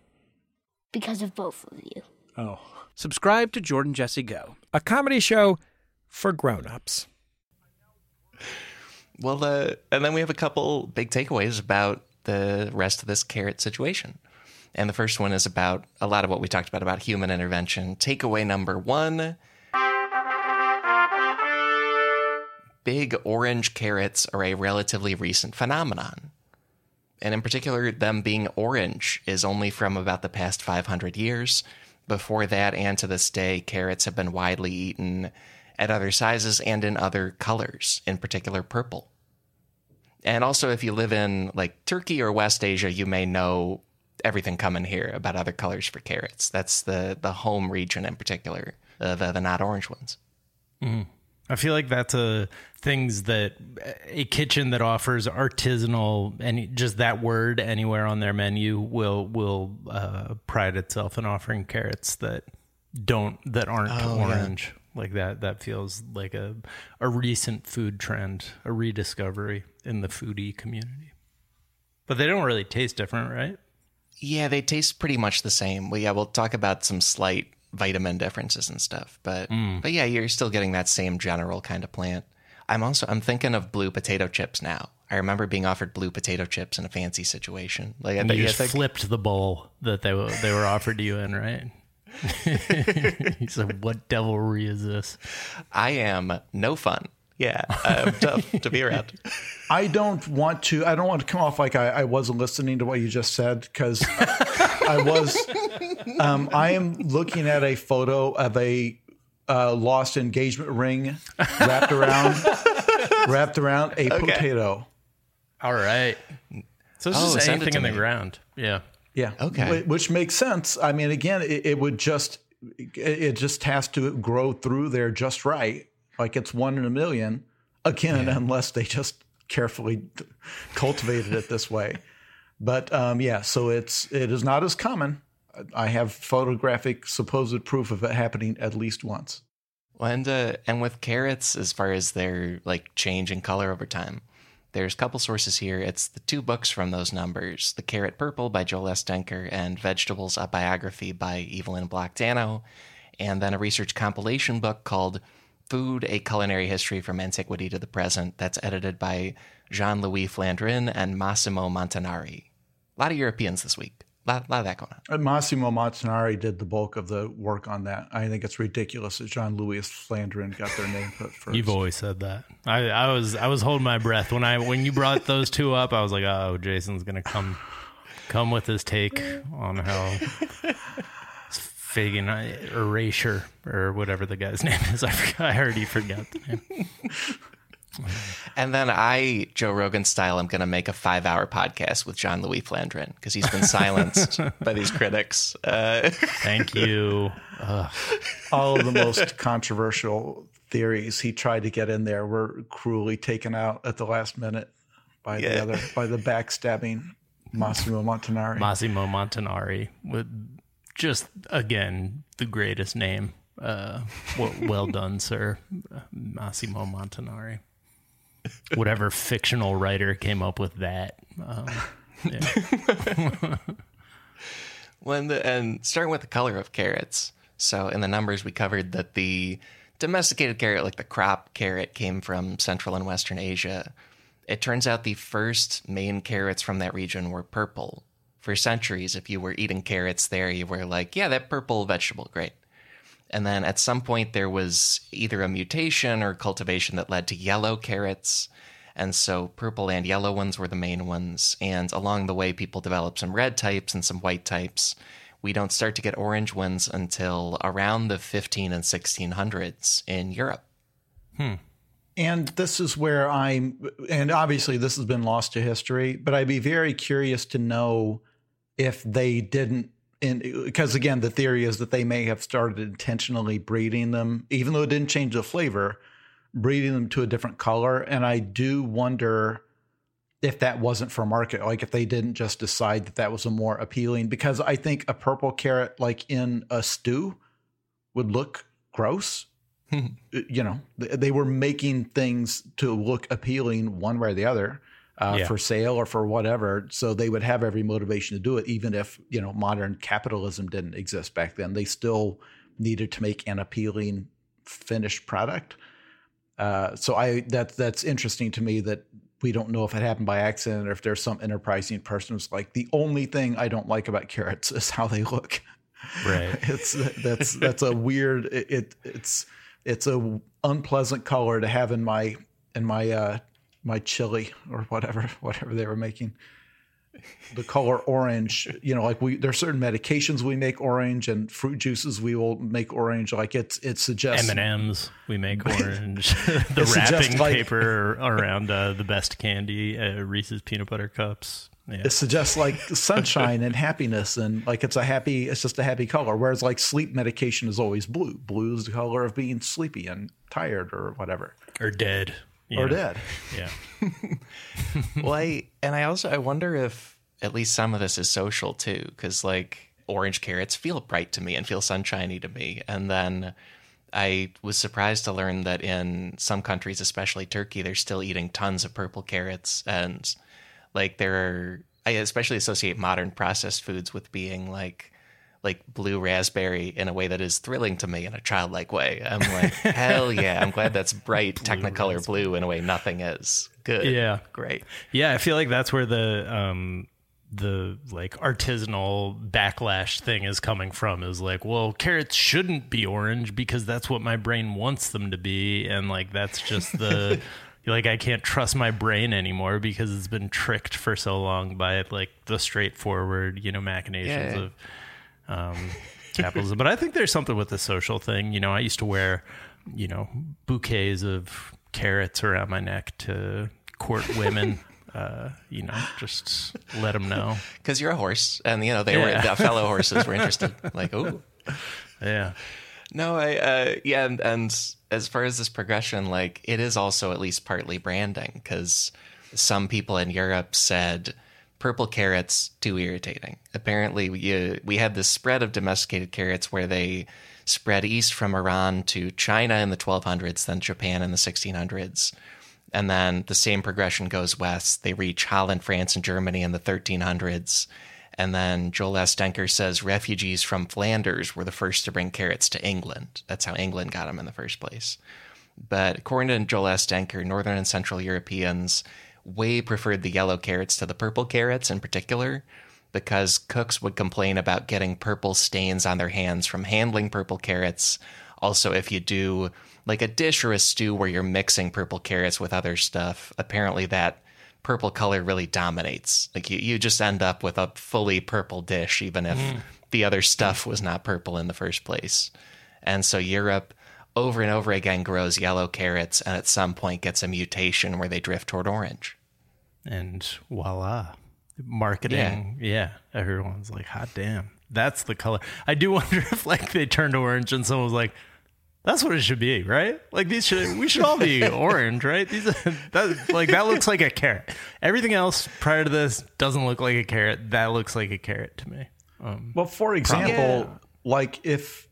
because of both of you. Oh. Subscribe to Jordan Jesse Go, a comedy show for grown-ups. Well, uh, and then we have a couple big takeaways about the rest of this carrot situation. And the first one is about a lot of what we talked about about human intervention. Takeaway number one big orange carrots are a relatively recent phenomenon and in particular, them being orange is only from about the past 500 years. Before that, and to this day, carrots have been widely eaten at other sizes and in other colors, in particular purple. And also, if you live in like Turkey or West Asia, you may know everything coming here about other colors for carrots. That's the the home region in particular, uh, the the not orange ones. Mm. I feel like that's a things that a kitchen that offers artisanal and just that word anywhere on their menu will will uh, pride itself in offering carrots that don't that aren't Oh, yeah. orange like that. That feels like a a recent food trend, a rediscovery in the foodie community. But they don't really taste different, right? Yeah, they taste pretty much the same. Well, yeah, we'll talk about some slight vitamin differences and stuff, but Mm. but yeah, you're still getting that same general kind of plant. I'm also I'm thinking of blue potato chips now. I remember being offered blue potato chips in a fancy situation. Like And you you just think, flipped the bowl that they were, they were offered to you in, right? he said, "What devilry is this?" I am no fun. Yeah, I'm tough to be around. I don't want to. I don't want to come off like I, I wasn't listening to what you just said because I was. Um, I am looking at a photo of a uh, lost engagement ring wrapped around wrapped around a Okay. potato. All right. So it's Oh, just send it anything to in the ground. Yeah. Yeah. Okay. Which makes sense. I mean, again, it, it would just it- it just has to grow through there just right, like it's one in a million. Again, unless they just carefully cultivated it this way. But um, yeah, so it's it is not as common. I have photographic supposed proof of it happening at least once. Well, and uh, and with carrots, as far as their like change in color over time, there's a couple sources here. It's the two books from those numbers: "The Carrot Purple" by Joel S. Denker and "Vegetables: A Biography" by Evelyne Bloch Dano, and then a research compilation book called "Food: A Culinary History from Antiquity to the Present" that's edited by Jean-Louis Flandrin and Massimo Montanari. A lot of Europeans this week. A lot, lot of that going on. Uh, Massimo Montanari did the bulk of the work on that. I think it's ridiculous that Jean Louis Flandrin got their name put first. You've always said that. I, I was I was holding my breath when I when you brought those two up. I was like, oh, Jason's gonna come come with his take on how Fagan erasure or whatever the guy's name is. I forgot. I already forgot the name. And then I, Joe Rogan style, I'm going to make a five hour podcast with John Louis Flandrin because he's been silenced by these critics. Uh, Thank you. Ugh. all of the most controversial theories he tried to get in there were cruelly taken out at the last minute by the other by the backstabbing Massimo Montanari. Massimo Montanari with just again the greatest name. Uh, well, well done, sir, Massimo Montanari. Whatever fictional writer came up with that. Um, yeah. when the, and starting with the color of carrots. So in the numbers, we covered that the domesticated carrot, like the crop carrot, came from Central and Western Asia. It turns out the first main carrots from that region were purple. For centuries, if you were eating carrots there, you were like, yeah, that purple vegetable, great. And then at some point, there was either a mutation or cultivation that led to yellow carrots. And so purple and yellow ones were the main ones. And along the way, people developed some red types and some white types. We don't start to get orange ones until around the 15 and 1600s in Europe. Hmm. And this is where I'm, and obviously this has been lost to history, but I'd be very curious to know if they didn't, because again, the theory is that they may have started intentionally breeding them, even though it didn't change the flavor, breeding them to a different color. And I do wonder if that wasn't for market, like if they didn't just decide that that was a more appealing, because I think a purple carrot, like in a stew, would look gross. Hmm. You know they were making things to look appealing one way or the other uh, Yeah. for sale or for whatever so they would have every motivation to do it even if you know modern capitalism didn't exist back then they still needed to make an appealing finished product uh, so i that that's interesting to me that we don't know if it happened by accident or if there's some enterprising person who's like the only thing i don't like about carrots is how they look Right. it's that's that's a weird it, it it's it's a unpleasant color to have in my in my uh my chili or whatever whatever they were making the color orange. You know, like we there's certain medications we make orange, and fruit juices we will make orange. Like it's it suggests M and M's we make orange. the wrapping like- paper around uh, the best candy, uh, Reese's peanut butter cups. Yeah. it suggests like sunshine and happiness and like it's a happy it's just a happy color whereas like sleep medication is always blue blue is the color of being sleepy and tired or whatever or dead. Or know. dead Yeah. well, I, and I also I wonder if at least some of this is social too, because like orange carrots feel bright to me and feel sunshiny to me, and then I was surprised to learn that in some countries, especially Turkey, they're still eating tons of purple carrots, and like there are I especially associate modern processed foods with being like like blue raspberry in a way that is thrilling to me in a childlike way. I'm like, hell yeah! I'm glad that's bright Technicolor blue in a way nothing is. Good. Yeah. Great. Yeah, I feel like that's where the um the like artisanal backlash thing is coming from is like, well, carrots shouldn't be orange because that's what my brain wants them to be and like that's just the like I can't trust my brain anymore because it's been tricked for so long by like the straightforward, you know, machinations Yeah. of um, capitalism. but I think there's something with the social thing. You know, I used to wear, you know, bouquets of carrots around my neck to court women. uh, you know, just let them know. because you're a horse, and you know they Yeah. were the fellow horses were interested. Like, oh, Yeah. no, I, uh, yeah, and, and as far as this progression, like it is also at least partly branding because some people in Europe said purple carrots too irritating. Apparently, we uh, we had this spread of domesticated carrots where they spread east from Iran to China in the 1200s, then Japan in the 1600s. And then the same progression goes west. They reach Holland, France, and Germany in the 1300s. And then Joel S. Denker says refugees from Flanders were the first to bring carrots to England. That's how England got them in the first place. But according to Joel S. Denker, Northern and Central Europeans way preferred the yellow carrots to the purple carrots in particular because cooks would complain about getting purple stains on their hands from handling purple carrots. Also, if you do like a dish or a stew where you're mixing purple carrots with other stuff, apparently that purple color really dominates. Like you, you just end up with a fully purple dish, even if mm. the other stuff was not purple in the first place. And so Europe over and over again grows yellow carrots and at some point gets a mutation where they drift toward orange. And voila. Marketing. Yeah. Everyone's like, hot damn. That's the color. I do wonder if like they turned orange and someone was like, that's what it should be, right? Like these should we should all be orange, right? These are, that like that looks like a carrot. Everything else prior to this doesn't look like a carrot. That looks like a carrot to me. Um, Well, for example, like if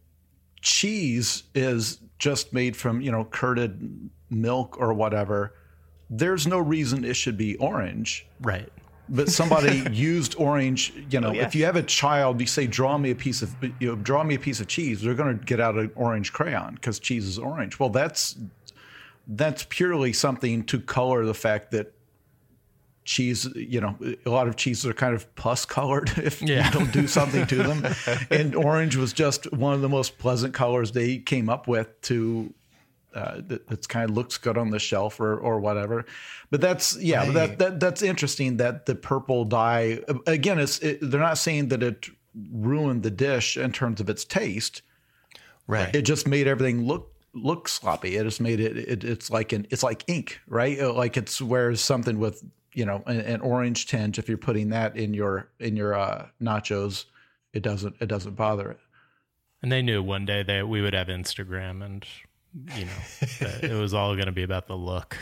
cheese is just made from, you know, curded milk or whatever, there's no reason it should be orange. right. But somebody used orange, you know, oh, yeah. if you have a child, you say, draw me a piece of, you know, draw me a piece of cheese, they're going to get out an orange crayon because cheese is orange. Well, that's, that's purely something to color the fact that cheese, you know, a lot of cheeses are kind of pus colored if Yeah. you don't do something to them. and orange was just one of the most pleasant colors they came up with to uh, that that's kind of looks good on the shelf or or whatever. But that's yeah, but that, that that's interesting that the purple dye again. It's it, they're not saying that it ruined the dish in terms of its taste. Right. It just made everything look look sloppy. It just made it, it it's like an it's like ink, right? Like it's whereas something with you know an, an orange tinge. If you're putting that in your in your uh, nachos, it doesn't it doesn't bother it. And they knew one day that we would have Instagram and you know, that it was all going to be about the look.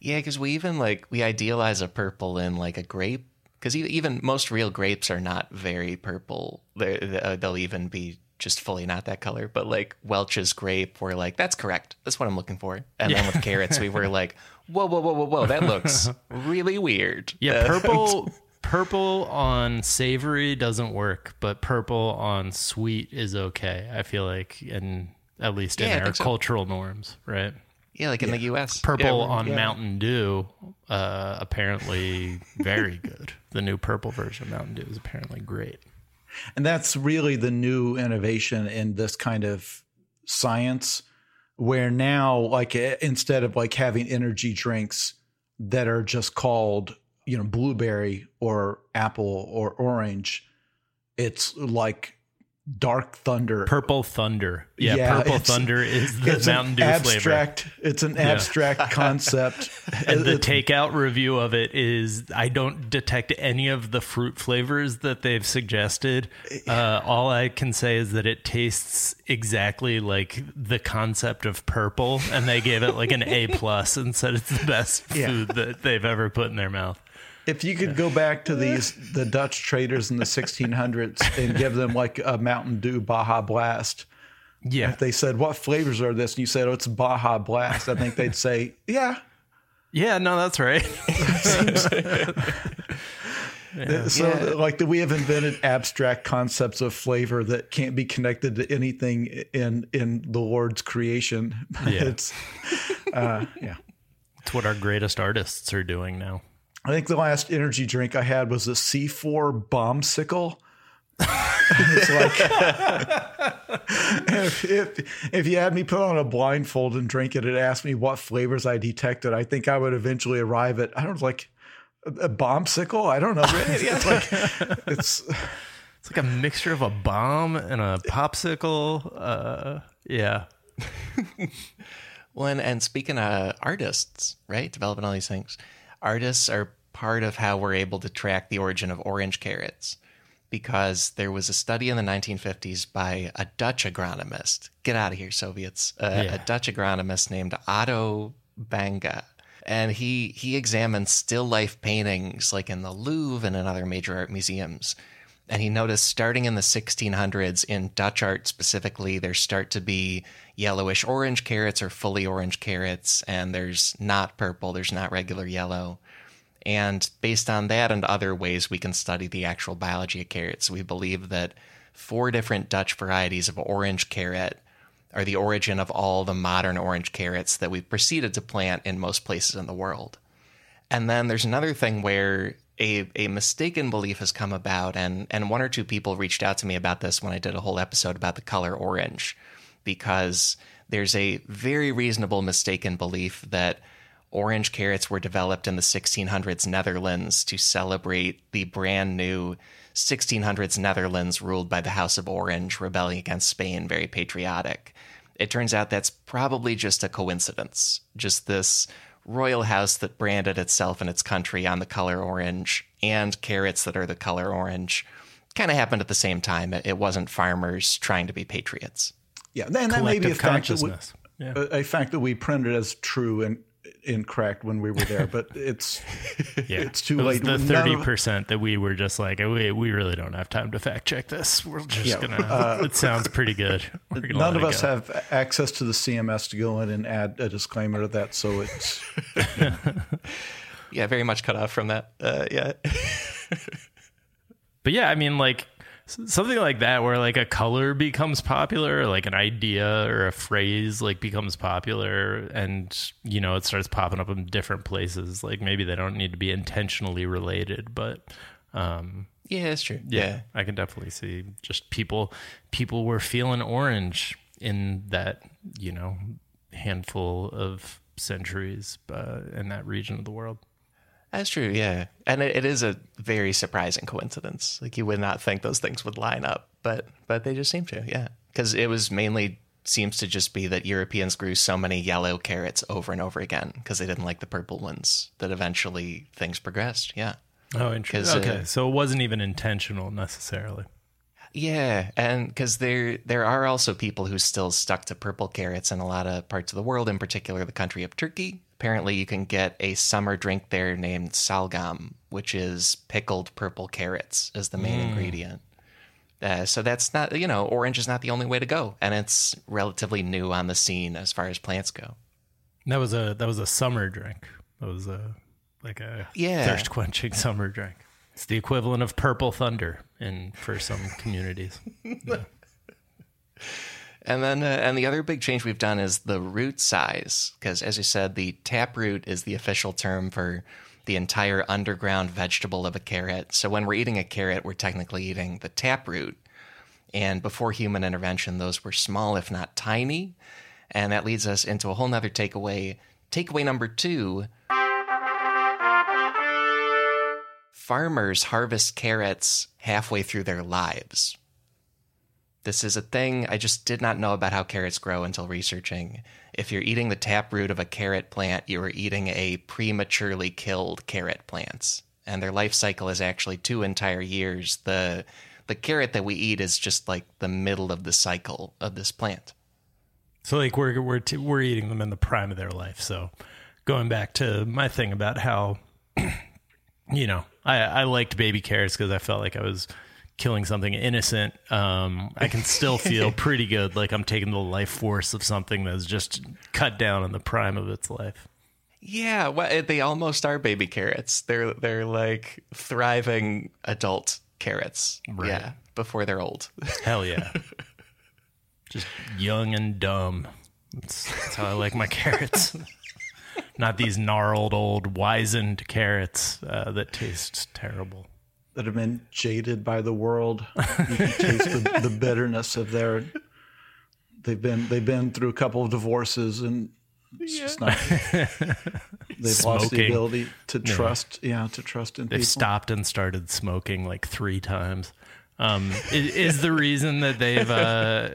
Yeah, because we even like we idealize a purple in like a grape. Because even most real grapes are not very purple. They, they- uh, they'll even be just fully not that color. But like Welch's grape, we're like, that's correct. That's what I'm looking for. And then with carrots, we were like, whoa, whoa, whoa, whoa, whoa, that looks really weird. Yeah, Uh, purple purple on savory doesn't work, but purple on sweet is okay. I feel like and at least Yeah, I in our think so. cultural norms, right? yeah, like in the U.S. Purple Yeah, on yeah. Mountain Dew, uh, apparently very good. The new purple version of Mountain Dew is apparently great. And that's really the new innovation in this kind of science, where now, like, eh, instead of like having energy drinks that are just called you know, blueberry or apple or orange, it's like dark thunder. Purple Thunder. Yeah, Purple Thunder is the Mountain Dew abstract, flavor. It's an Yeah. abstract concept. And the takeout review of it is I don't detect any of the fruit flavors that they've suggested. Uh, all I can say is that it tastes exactly like the concept of purple, and they gave it like an A plus and said it's the best Yeah. food that they've ever put in their mouth. If you could go back to these the Dutch traders in the 1600s and give them like a Mountain Dew Baja Blast, Yeah. if they said what flavors are this, and you said oh it's Baja Blast, I think they'd say yeah. Yeah, no, that's right. So like we have invented abstract concepts of flavor that can't be connected to anything in in the Lord's creation. Yeah. It's uh, yeah. It's what our greatest artists are doing now. I think the last energy drink I had was a C4 bombsicle. it's like if, if if you had me put on a blindfold and drink it and ask me what flavors I detected, I think I would eventually arrive at I don't know, like a, a bombsicle. I don't know. It's like it's It's like a mixture of a bomb and a popsicle. Uh, yeah. Well, and, and speaking of artists, right, developing all these things, artists are part of how we're able to track the origin of orange carrots because there was a study in the 1950s by a Dutch agronomist. Get out of here, Soviets. Uh, Yeah. A Dutch agronomist named Otto Banga. And he, he examined still life paintings like in the Louvre and in other major art museums. And he noticed starting in the 1600s in Dutch art specifically, there start to be yellowish orange carrots or fully orange carrots, and there's not purple, there's not regular yellow. And based on that and other ways, we can study the actual biology of carrots. We believe that four different Dutch varieties of orange carrot are the origin of all the modern orange carrots that we've proceeded to plant in most places in the world. And then there's another thing where a, a mistaken belief has come about, and, and one or two people reached out to me about this when I did a whole episode about the color orange, because there's a very reasonable mistaken belief that orange carrots were developed in the 1600s Netherlands to celebrate the brand new 1600s Netherlands ruled by the House of Orange, rebelling against Spain, very patriotic. It turns out that's probably just a coincidence. Just this royal house that branded itself and its country on the color orange and carrots that are the color orange kind of happened at the same time. It it wasn't farmers trying to be patriots. yeah. And that may be a fact that we, consciousness. Yeah. a, a fact that we printed as true and incorrect when we were there, but it's Yeah. it's too It late. the thirty percent that we were just like, we, we really don't have time to fact check this. We're just Yeah, gonna. uh, it sounds pretty good. None of us go. have access to the CMS to go in and add a disclaimer to that, so it's Yeah, very much cut off from that. Uh, yeah. But yeah, I mean, like s- something like that, where like a color becomes popular, like an idea or a phrase like becomes popular, and you know it starts popping up in different places. Like maybe they don't need to be intentionally related, but um, yeah, it's true. yeah, yeah. I can definitely see just people people were feeling orange in that you know handful of centuries uh, in that region of the world. That's true, yeah. And it, it is a very surprising coincidence. Like you would not think those things would line up, but but they just seem to, yeah. Because it was mainly seems to just be that Europeans grew so many yellow carrots over and over again because they didn't like the purple ones. That eventually things progressed. Yeah, Oh, interesting. uh, Okay, so it wasn't even intentional necessarily. yeah, and because there there are also people who still stuck to purple carrots in a lot of parts of the world, in particular the country of Turkey. Apparently, you can get a summer drink there named salgam, which is pickled purple carrots as the main ingredient. Uh, so that's not, you know, orange is not the only way to go, and it's relatively new on the scene as far as plants go. That was a that was a summer drink. That was a like a Yeah. thirst quenching summer drink. It's the equivalent of purple thunder in for some communities. And then, uh, and the other big change we've done is the root size, because as you said, the taproot is the official term for the entire underground vegetable of a carrot. So when we're eating a carrot, we're technically eating the taproot. And before human intervention, those were small, if not tiny. And that leads us into a whole nother takeaway. Takeaway number two farmers harvest carrots halfway through their lives. This is a thing I just did not know about how carrots grow until researching. If you're eating the taproot of a carrot plant, you are eating a prematurely killed carrot plant. And their life cycle is actually two entire years. The the carrot that we eat is just like the middle of the cycle of this plant. So like we're we're t- we're eating them in the prime of their life. So going back to my thing about how you know I I liked baby carrots because I felt like I was killing something innocent. Um, I can still feel pretty good, like I'm taking the life force of something that's just cut down in the prime of its life. Yeah, well, they almost are baby carrots. They're they're like thriving adult carrots. Right. Yeah, before they're old. Hell yeah. Just young and dumb. That's, that's how I like my carrots. Not these gnarled, old, wizened carrots uh, that taste terrible. That have been jaded by the world. You can taste the, the bitterness of their. They've been they've been through a couple of divorces and it's just not. They've lost the ability to trust. Yeah, to trust in people. They've people. stopped and started smoking like three times. Um, is, is the reason that they've uh,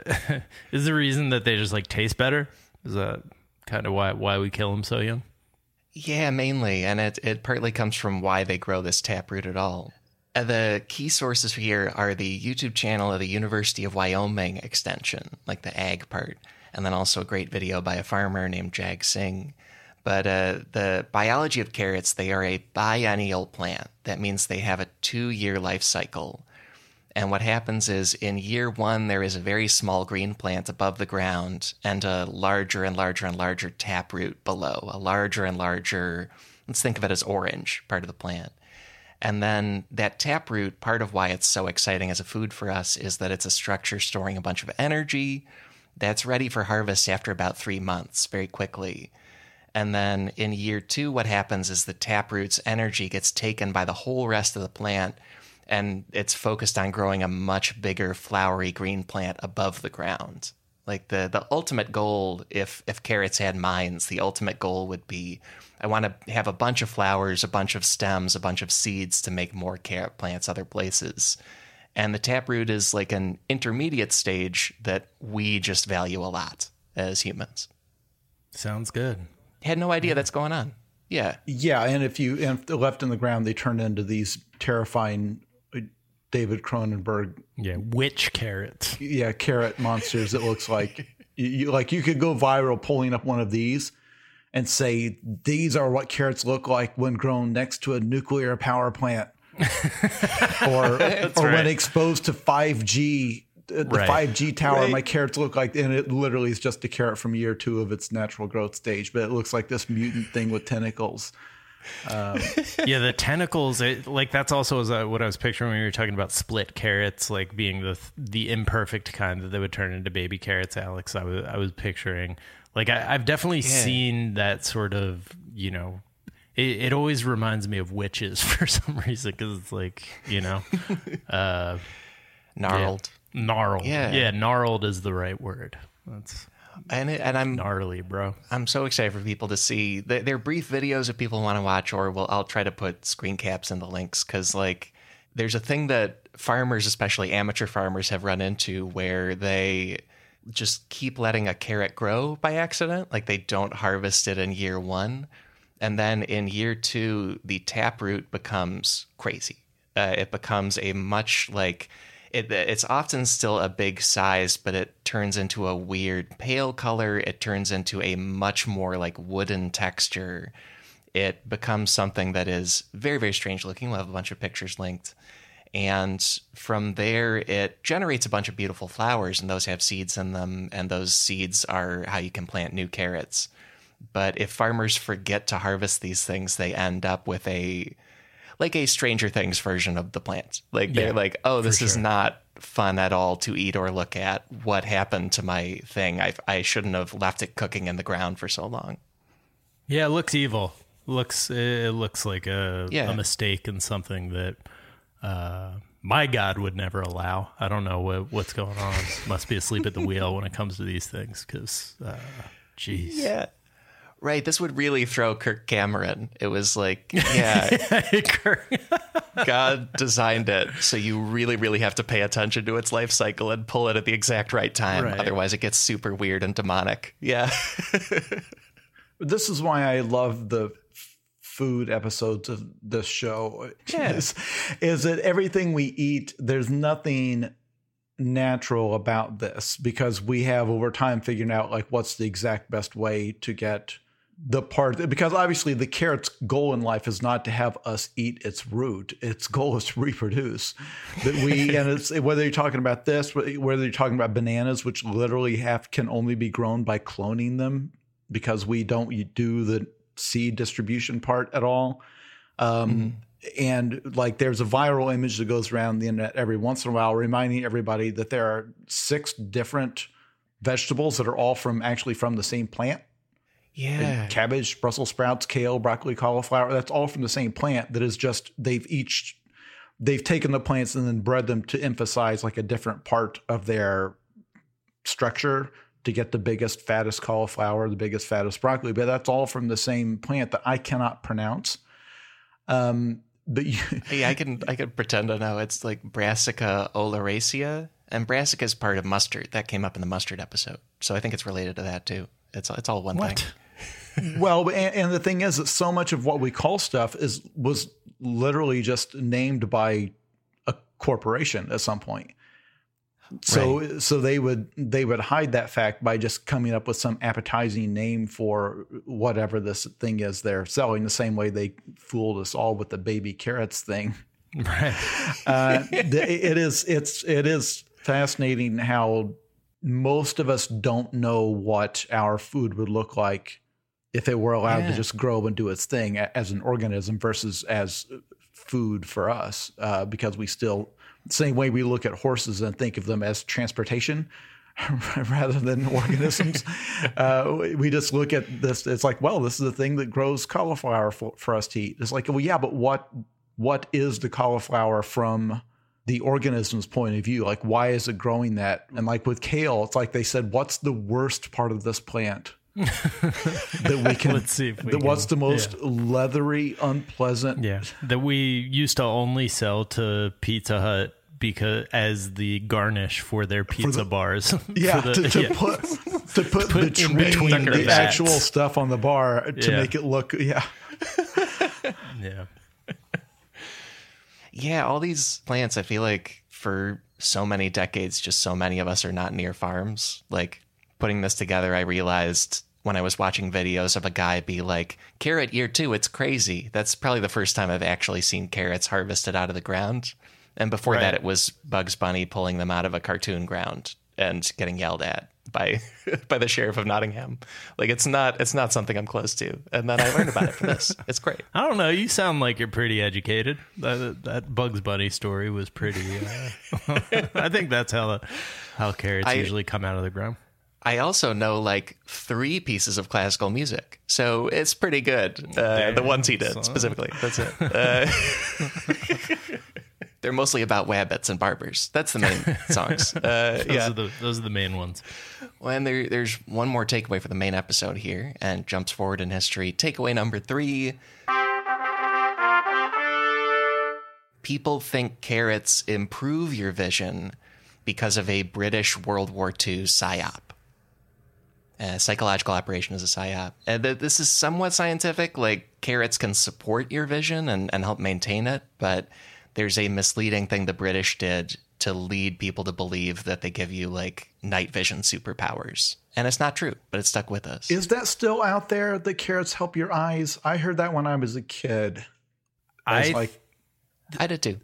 is the reason that they just like taste better? Is that kind of why why we kill them so young? Yeah, mainly, and it it partly comes from why they grow this taproot at all. Uh, the key sources here are the YouTube channel of the University of Wyoming extension, like the ag part, and then also a great video by a farmer named Jag Singh. But uh, the biology of carrots, they are a biennial plant. That means they have a two year life cycle. And what happens is in year one, there is a very small green plant above the ground and a larger and larger and larger taproot below, a larger and larger, let's think of it as orange part of the plant. And then that taproot, part of why it's so exciting as a food for us is that it's a structure storing a bunch of energy that's ready for harvest after about three months, very quickly. And then in year two, what happens is the taproot's energy gets taken by the whole rest of the plant and it's focused on growing a much bigger flowery green plant above the ground. Like the the ultimate goal, if if carrots had minds, the ultimate goal would be I want to have a bunch of flowers, a bunch of stems, a bunch of seeds to make more carrot plants other places. And the taproot is like an intermediate stage that we just value a lot as humans. Sounds good. Had no idea that's going on. Yeah. Yeah, and if you and if left in the ground, they turn into these terrifying David Cronenberg, Yeah, witch carrots. yeah, carrot monsters. It looks like you, you like you could go viral pulling up one of these and say these are what carrots look like when grown next to a nuclear power plant, or or when exposed to five G. Uh, the Right. five G tower, Right. my carrots look like, and it literally is just a carrot from year two of its natural growth stage, but it looks like this mutant thing with tentacles. Yeah, the tentacles. It, like that's also was, uh, what I was picturing when you were talking about split carrots, like being the the imperfect kind that they would turn into baby carrots. Alex, I was I was picturing. Like I, I've definitely seen that sort of you know. It, it always reminds me of witches for some reason because it's like you know, uh, Gnarled. yeah, gnarled. Yeah. yeah, gnarled is the right word. That's And it, and I'm gnarly, bro. I'm so excited for people to see. They- They're brief videos if people want to watch, or we'll, I'll try to put screen caps in the links because, like, there's a thing that farmers, especially amateur farmers, have run into where they just keep letting a carrot grow by accident. Like, they don't harvest it in year one. And then in year two, the taproot becomes crazy. Uh, it becomes a much like it, it's often still a big size, but it turns into a weird pale color. It turns into a much more like wooden texture. It becomes something that is very, very strange looking. We'll have a bunch of pictures linked. And from there, it generates a bunch of beautiful flowers, and those have seeds in them. And those seeds are how you can plant new carrots. But if farmers forget to harvest these things, they end up with a like a Stranger Things version of the plants. Like they're Yeah, like, oh, this is sure. not fun at all to eat or look at. What happened to my thing? I I shouldn't have left it cooking in the ground for so long. Yeah, it looks evil. Looks it looks like a, Yeah. a mistake and something that uh, my God would never allow. I don't know what, what's going on. Must be asleep at the wheel when it comes to these things. Because, uh, jeez, Yeah. Right, this would really throw Kirk Cameron. It was like, yeah, God designed it, so you really, really have to pay attention to its life cycle and pull it at the exact right time. Right. Otherwise, it gets super weird and demonic. Yeah. This is why I love the food episodes of this show. Yeah. Is, is that everything we eat, there's nothing natural about this because we have over time figured out like what's the exact best way to get the part because obviously the carrot's goal in life is not to have us eat its root. Its goal is to reproduce. That we and it's whether you're talking about this whether you're talking about bananas which literally have can only be grown by cloning them because we don't do the seed distribution part at all. Um, and like there's a viral image that goes around the internet every once in a while reminding everybody that there are six different vegetables that are all from actually from the same plant Yeah. cabbage, Brussels sprouts, kale, broccoli, cauliflower. That's all from the same plant. That is just they've each they've taken the plants and then bred them to emphasize like a different part of their structure to get the biggest, fattest cauliflower, the biggest, fattest broccoli. But that's all from the same plant that I cannot pronounce. Um, but you, Hey, I can I can pretend to know it's like Brassica oleracea, and Brassica is part of mustard. That came up in the mustard episode, so I think it's related to that too. It's it's all one What? thing. well, and, and the thing is that so much of what we call stuff is was literally just named by a corporation at some point. So so they would they would hide that fact by just coming up with some appetizing name for whatever this thing is they're selling. The same way they fooled us all with the baby carrots thing. Right. Uh, it is it's it is fascinating how most of us don't know what our food would look like if it were allowed to just grow and do its thing as an organism versus as food for us uh, because we still same way we look at horses and think of them as transportation rather than organisms uh, we just look at this it's like well this is the thing that grows cauliflower for, for us to eat. It's like well yeah but what what is the cauliflower from the organism's point of view? Like why is it growing that? And like with kale it's like they said what's the worst part of this plant that we can Let's see if we that what's the can- most leathery unpleasant Yeah, that we used to only sell to Pizza Hut because as the garnish for their pizza bars. yeah, the- to, to yeah. put to put, Put in between, between the the vats. actual stuff on the bar to Yeah. make it look yeah yeah. Yeah, all these plants. I feel like for so many decades, just so many of us are not near farms. Like putting this together, I realized when I was watching videos of a guy be like, "Carrot year two, it's crazy." That's probably the first time I've actually seen carrots harvested out of the ground. And before Right. that, it was Bugs Bunny pulling them out of a cartoon ground and getting yelled at by by the sheriff of Nottingham. Like it's not it's not something I'm close to. And then I learned about it for this. It's great. I don't know. You sound like you're pretty educated. That, that Bugs Bunny story was pretty. Uh, I think that's how how carrots I- usually come out of the ground. I also know like three pieces of classical music, so it's pretty good. Uh, the ones he did son. specifically. That's it. Uh, they're mostly about wabbits and barbers. That's the main songs. Uh, Those yeah. are the those are the main ones. Well, and there, there's one more takeaway for the main episode here, and jumps forward in history. Takeaway number three. People think carrots improve your vision because of a British World War II psyop. Uh, psychological operation is a psyop. Uh, th- this is somewhat scientific. Like carrots can support your vision and, and help maintain it, but there's a misleading thing the British did to lead people to believe that they give you like night vision superpowers. And it's not true, but it stuck with us. is that still out there that carrots help your eyes i heard that when i was a kid i was I like I did too.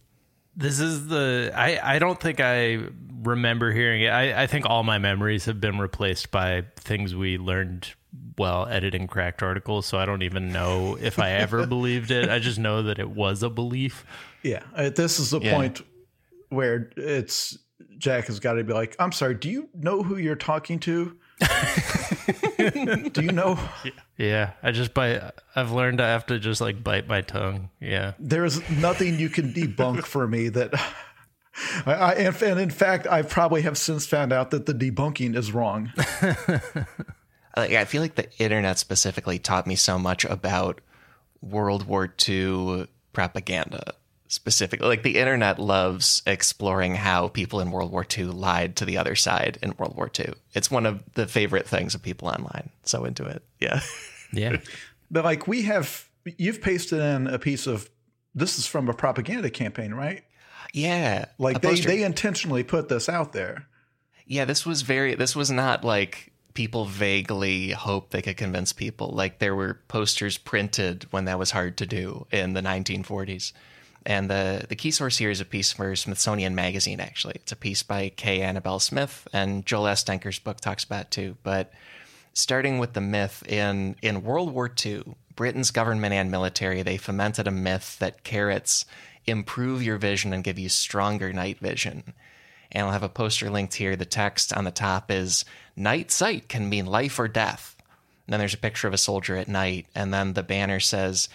This is the I I don't think I remember hearing it. I I think all my memories have been replaced by things we learned while editing cracked articles, so I don't even know if I ever believed it. I just know that it was a belief. yeah uh, this is the Yeah. point where it's jack has got to be like i'm sorry do you know who you're talking to do you know Yeah, I just bite I've learned I have to just like bite my tongue. Yeah. there's nothing you can debunk for me that I, I and, and in fact I probably have since found out that the debunking is wrong. like, I feel like the internet specifically taught me so much about World War II propaganda. Specifically, like the internet loves exploring how people in World War II lied to the other side in World War II. It's one of the favorite things of people online. So into it. Yeah. Yeah. But like we have, you've pasted in a piece of this is from a propaganda campaign, right? Yeah. Like they poster. they intentionally put this out there. Yeah, this was very. This was not like people vaguely hoped they could convince people. Like there were posters printed when that was hard to do in the 1940s. And the the key source here is a piece for Smithsonian Magazine. Actually, it's a piece by K. Annabelle Smith, and Joel S. Denker's book talks about it too. But starting with the myth in in World War II, Britain's government and military they fomented a myth that carrots improve your vision and give you stronger night vision. And I'll have a poster linked here. The text on the top is Night sight can mean life or death. And then there's a picture of a soldier at night. And then the banner says,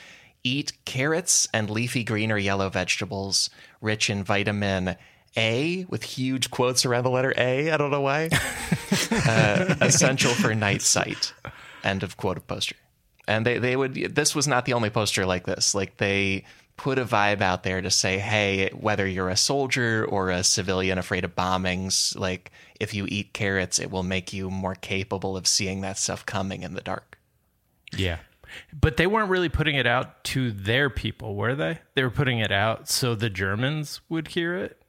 Eat carrots and leafy green or yellow vegetables rich in vitamin A, with huge quotes around the letter A. I don't know why. uh, essential for night sight. End of quote of poster. And they, they would, this was not the only poster like this. Like they put a vibe out there to say, hey, whether you're a soldier or a civilian afraid of bombings, like if you eat carrots, it will make you more capable of seeing that stuff coming in the dark. Yeah. But they weren't really putting it out to their people, were they? They were putting it out so the Germans would hear it.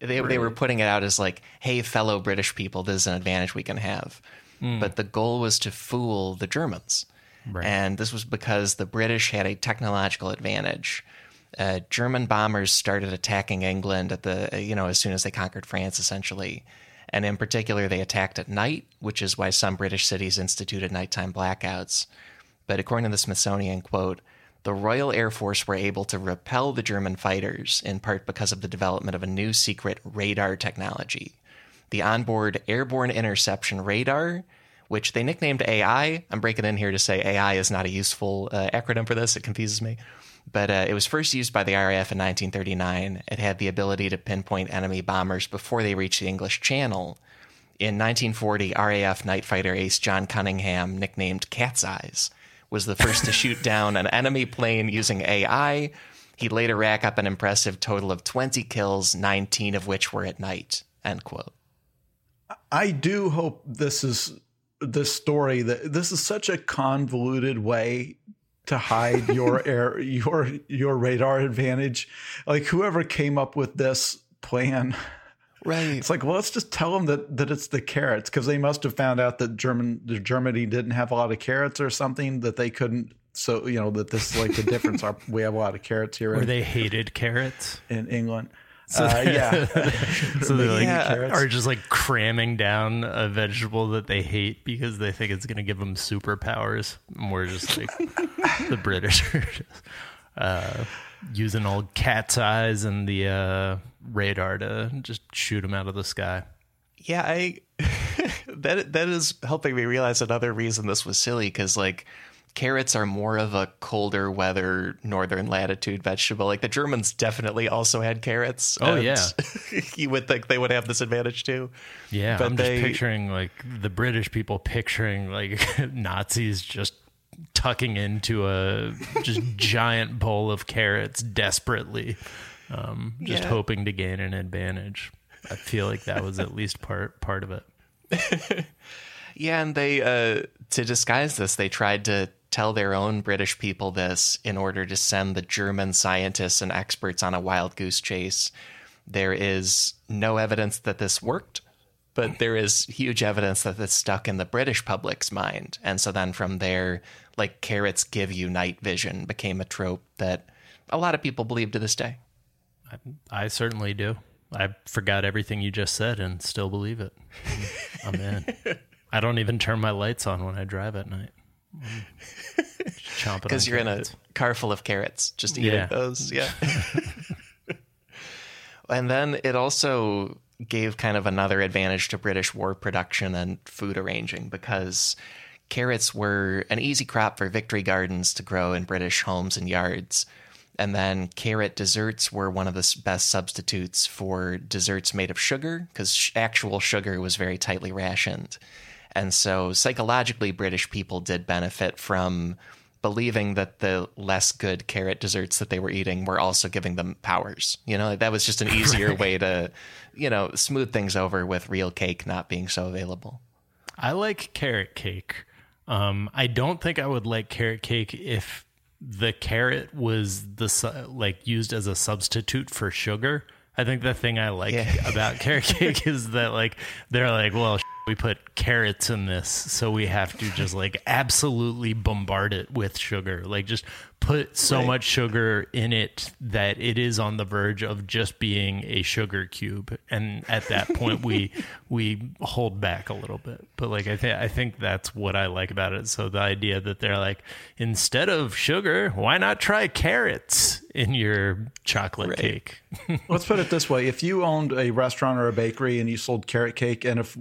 They, they were putting it out as like, hey, fellow British people, this is an advantage we can have. But the goal was to fool the Germans. And this was because the British had a technological advantage. Uh, German bombers started attacking England at the, you know, as soon as they conquered France, essentially. And in particular, they attacked at night, which is why some British cities instituted nighttime blackouts. But according to the Smithsonian, quote, the Royal Air Force were able to repel the German fighters in part because of the development of a new secret radar technology. The onboard airborne interception radar, which they nicknamed AI. I'm breaking in here to say AI is not a useful uh, acronym for this. It confuses me. But uh, it was first used by the RAF in 1939. It had the ability to pinpoint enemy bombers before they reached the English Channel. In 1940, RAF night fighter ace John Cunningham, nicknamed Cat's Eyes, was the first to shoot down an enemy plane using AI. He'd later rack up an impressive total of 20 kills, 19 of which were at night. End quote. I do hope this is this story that this is such a convoluted way to hide your air your your radar advantage. Like whoever came up with this plan Right. It's like, well, let's just tell them that that it's the carrots because they must have found out that German that Germany didn't have a lot of carrots or something that they couldn't. So you know that this is like the difference. Our, we have a lot of carrots here Or in, they hated carrots. in England. uh, yeah, So they're like Yeah. are just like cramming down a vegetable that they hate because they think it's going to give them superpowers. And we're just like the British are just, uh, using old cat's eyes and the uh, radar to just shoot them out of the sky. Yeah, I that that is helping me realize another reason this was silly because like carrots are more of a colder weather northern latitude vegetable. Like the Germans definitely also had carrots. Oh, yeah. you would think they would have this advantage too. Yeah, But I'm they- just picturing like the British people picturing like Nazis just tucking into a just giant bowl of carrots desperately, um, just Yeah. hoping to gain an advantage. I feel like that was at least part part of it. Yeah, and they uh, to disguise this, they tried to tell their own British people this in order to send the German scientists and experts on a wild goose chase. There is no evidence that this worked, but there is huge evidence that this stuck in the British public's mind. And so then from there, like carrots give you night vision became a trope that a lot of people believe to this day. I certainly do. I forgot everything you just said and still believe it. I'm in. I don't even turn my lights on when I drive at night. Chomping Because you're in a car full of carrots, just eating Yeah. those. Yeah. and then it also gave kind of another advantage to British war production and food arranging because carrots were an easy crop for victory gardens to grow in British homes and yards. And then carrot desserts were one of the best substitutes for desserts made of sugar because sh- actual sugar was very tightly rationed. And so psychologically, British people did benefit from believing that the less good carrot desserts that they were eating were also giving them powers. You know, that was just an easier way to, you know, smooth things over with real cake not being so available. I like carrot cake. Um, I don't think I would like carrot cake if the carrot was the su- like used as a substitute for sugar. I think the thing I like Yeah. about carrot cake is that like they're like, well, we put carrots in this, so we have to just like absolutely bombard it with sugar. Like just put so Right. much sugar in it that it is on the verge of just being a sugar cube. And at that point, we we hold back a little bit. But like I think I think that's what I like about it. So the idea that they're like instead of sugar, why not try carrots in your chocolate cake? Let's put it this way: if you owned a restaurant or a bakery and you sold carrot cake, and if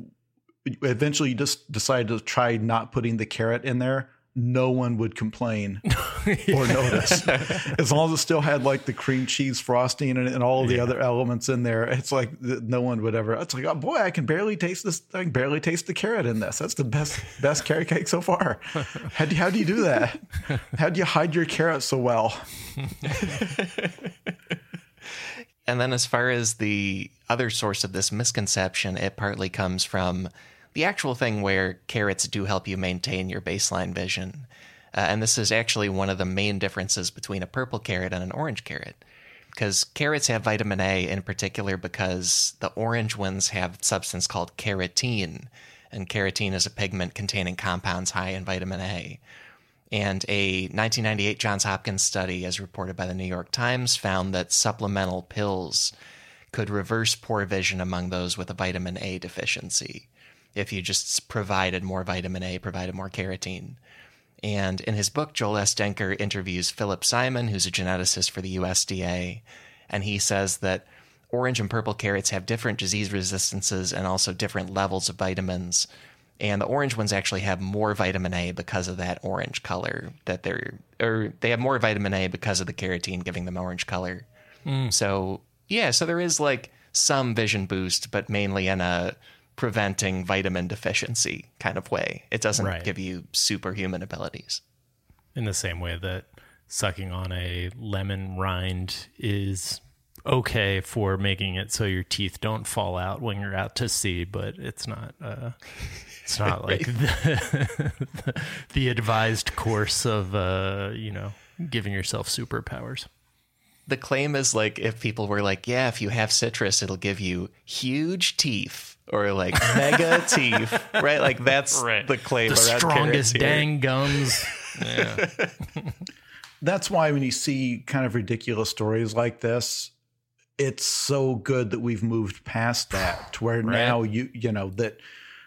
eventually you just decided to try not putting the carrot in there, no one would complain or notice. As long as it still had like the cream cheese frosting and, and all the other elements in there, it's like no one would ever. It's like, oh boy, I can barely taste this. I can barely taste the carrot in this. That's the best best carrot cake so far. How do how do you do that? How do you hide your carrot so well? And then, as far as the other source of this misconception, it partly comes from the actual thing where carrots do help you maintain your baseline vision. Uh, and this is actually one of the main differences between a purple carrot and an orange carrot. Because carrots have vitamin A in particular because the orange ones have substance called carotene. And carotene is a pigment containing compounds high in vitamin A. And a 1998 Johns Hopkins study, as reported by the New York Times, found that supplemental pills could reverse poor vision among those with a vitamin A deficiency if you just provided more vitamin A, provided more carotene. And in his book, Joel S. Denker interviews Philipp Simon, who's a geneticist for the USDA, and he says that orange and purple carrots have different disease resistances and also different levels of vitamins. And the orange ones actually have more vitamin A because of that orange color that they're, or they have more vitamin A because of the carotene giving them orange color. Mm. So, yeah, so there is like some vision boost, but mainly in a preventing vitamin deficiency kind of way. It doesn't Right. give you superhuman abilities. in the same way that sucking on a lemon rind is okay for making it so your teeth don't fall out when you're out to sea, but it's not uh, it's not like the, the advised course of uh, you know giving yourself superpowers. The claim is like if people were like, yeah, if you have citrus, it'll give you huge teeth or like mega teeth, right? Like that's the claim. The strongest dang gums. Yeah. that's why when you see kind of ridiculous stories like this it's so good that we've moved past that to where now you you know that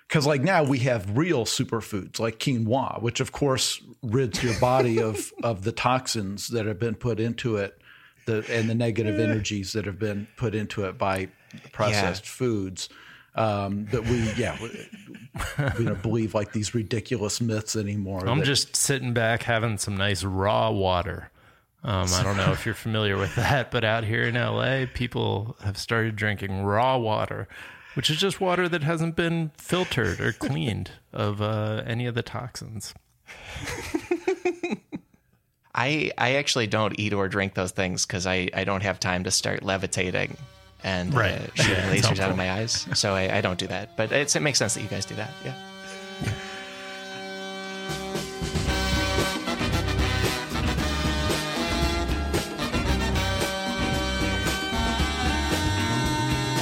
because like now we have real superfoods like quinoa which of course rids your body of of the toxins that have been put into it the and the negative energies that have been put into it by processed foods um that we yeah we, we don't believe like these ridiculous myths anymore I'm that- just sitting back having some nice raw water. Um, I don't know if you're familiar with that, but out here in LA, people have started drinking raw water, which is just water that hasn't been filtered or cleaned of uh, any of the toxins. I I actually don't eat or drink those things because I, I don't have time to start levitating and Right. uh, shooting Yeah, lasers out of my eyes. So I, I don't do that. But it's, it makes sense that you guys do that. Yeah.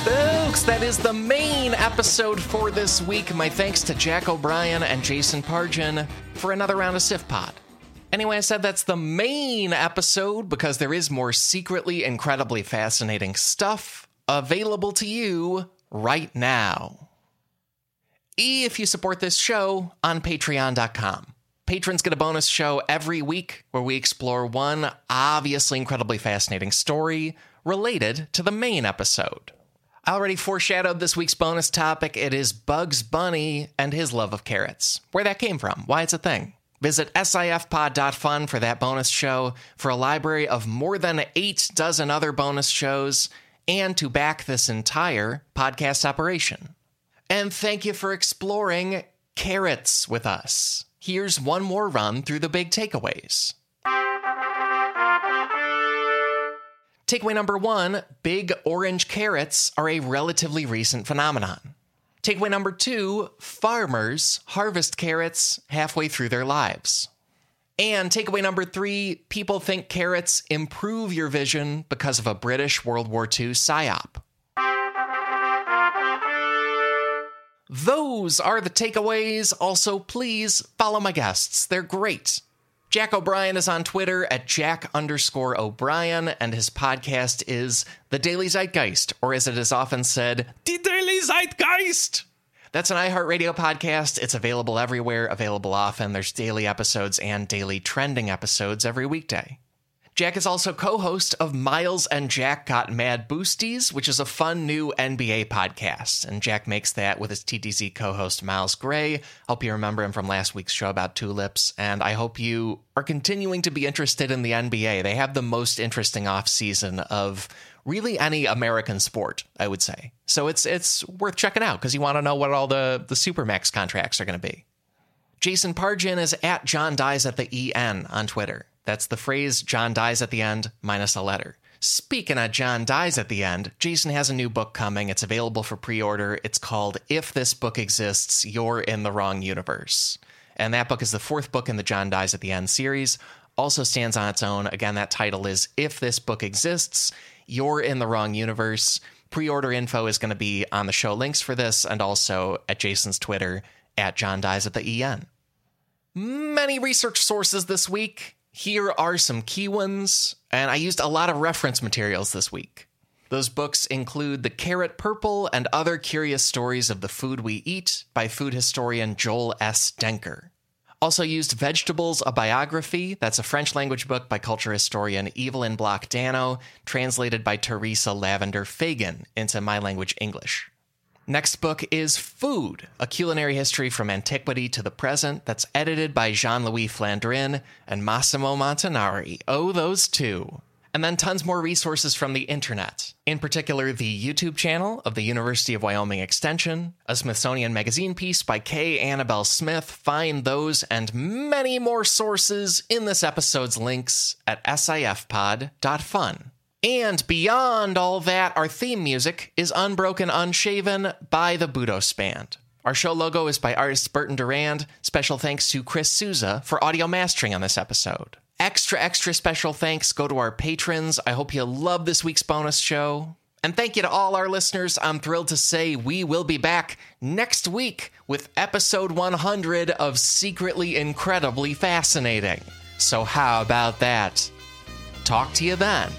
Folks, that is the main episode for this week. My thanks to Jack O'Brien and Jason Pargin for another round of Sif Pod. Anyway, I said that's the main episode because there is more secretly incredibly fascinating stuff available to you right now. If you support this show on patreon.com. Patrons get a bonus show every week where we explore one obviously incredibly fascinating story related to the main episode. I already foreshadowed this week's bonus topic. It is Bugs Bunny and his love of carrots. Where that came from, why it's a thing. Visit sifpod.fun for that bonus show, for a library of more than eight dozen other bonus shows, and to back this entire podcast operation. And thank you for exploring carrots with us. Here's one more run through the big takeaways. Takeaway number one big orange carrots are a relatively recent phenomenon. Takeaway number two farmers harvest carrots halfway through their lives. And takeaway number three people think carrots improve your vision because of a British World War II psyop. Those are the takeaways. Also, please follow my guests. They're great. Jack O'Brien is on Twitter at Jack underscore O'Brien, and his podcast is The Daily Zeitgeist, or as it is often said, The Daily Zeitgeist. That's an iHeartRadio podcast. It's available everywhere, available often. There's daily episodes and daily trending episodes every weekday. Jack is also co host of Miles and Jack Got Mad Boosties, which is a fun new NBA podcast. And Jack makes that with his TDZ co host Miles Gray. Hope you remember him from last week's show about tulips. And I hope you are continuing to be interested in the NBA. They have the most interesting offseason of really any American sport, I would say. So it's it's worth checking out because you want to know what all the, the Supermax contracts are going to be. Jason Pargin is at John Dies at the EN on Twitter. That's the phrase John dies at the end minus a letter. Speaking of John dies at the end, Jason has a new book coming. It's available for pre order. It's called If This Book Exists, You're in the Wrong Universe. And that book is the fourth book in the John Dies at the End series. Also stands on its own. Again, that title is If This Book Exists, You're in the Wrong Universe. Pre order info is going to be on the show links for this and also at Jason's Twitter at John Dies at the EN. Many research sources this week. Here are some key ones, and I used a lot of reference materials this week. Those books include The Carrot Purple and Other Curious Stories of the Food We Eat by food historian Joel S. Denker. Also used Vegetables, a Biography. That's a French language book by culture historian Evelyne Bloch Dano, translated by Teresa Lavender Fagan into my language English. Next book is Food, a culinary history from antiquity to the present, that's edited by Jean Louis Flandrin and Massimo Montanari. Oh, those two. And then tons more resources from the internet. In particular, the YouTube channel of the University of Wyoming Extension, a Smithsonian Magazine piece by K. Annabelle Smith. Find those and many more sources in this episode's links at sifpod.fun. And beyond all that, our theme music is Unbroken Unshaven by the Budos Band. Our show logo is by artist Burton Durand. Special thanks to Chris Souza for audio mastering on this episode. Extra, extra special thanks go to our patrons. I hope you love this week's bonus show. And thank you to all our listeners. I'm thrilled to say we will be back next week with episode 100 of Secretly Incredibly Fascinating. So, how about that? Talk to you then.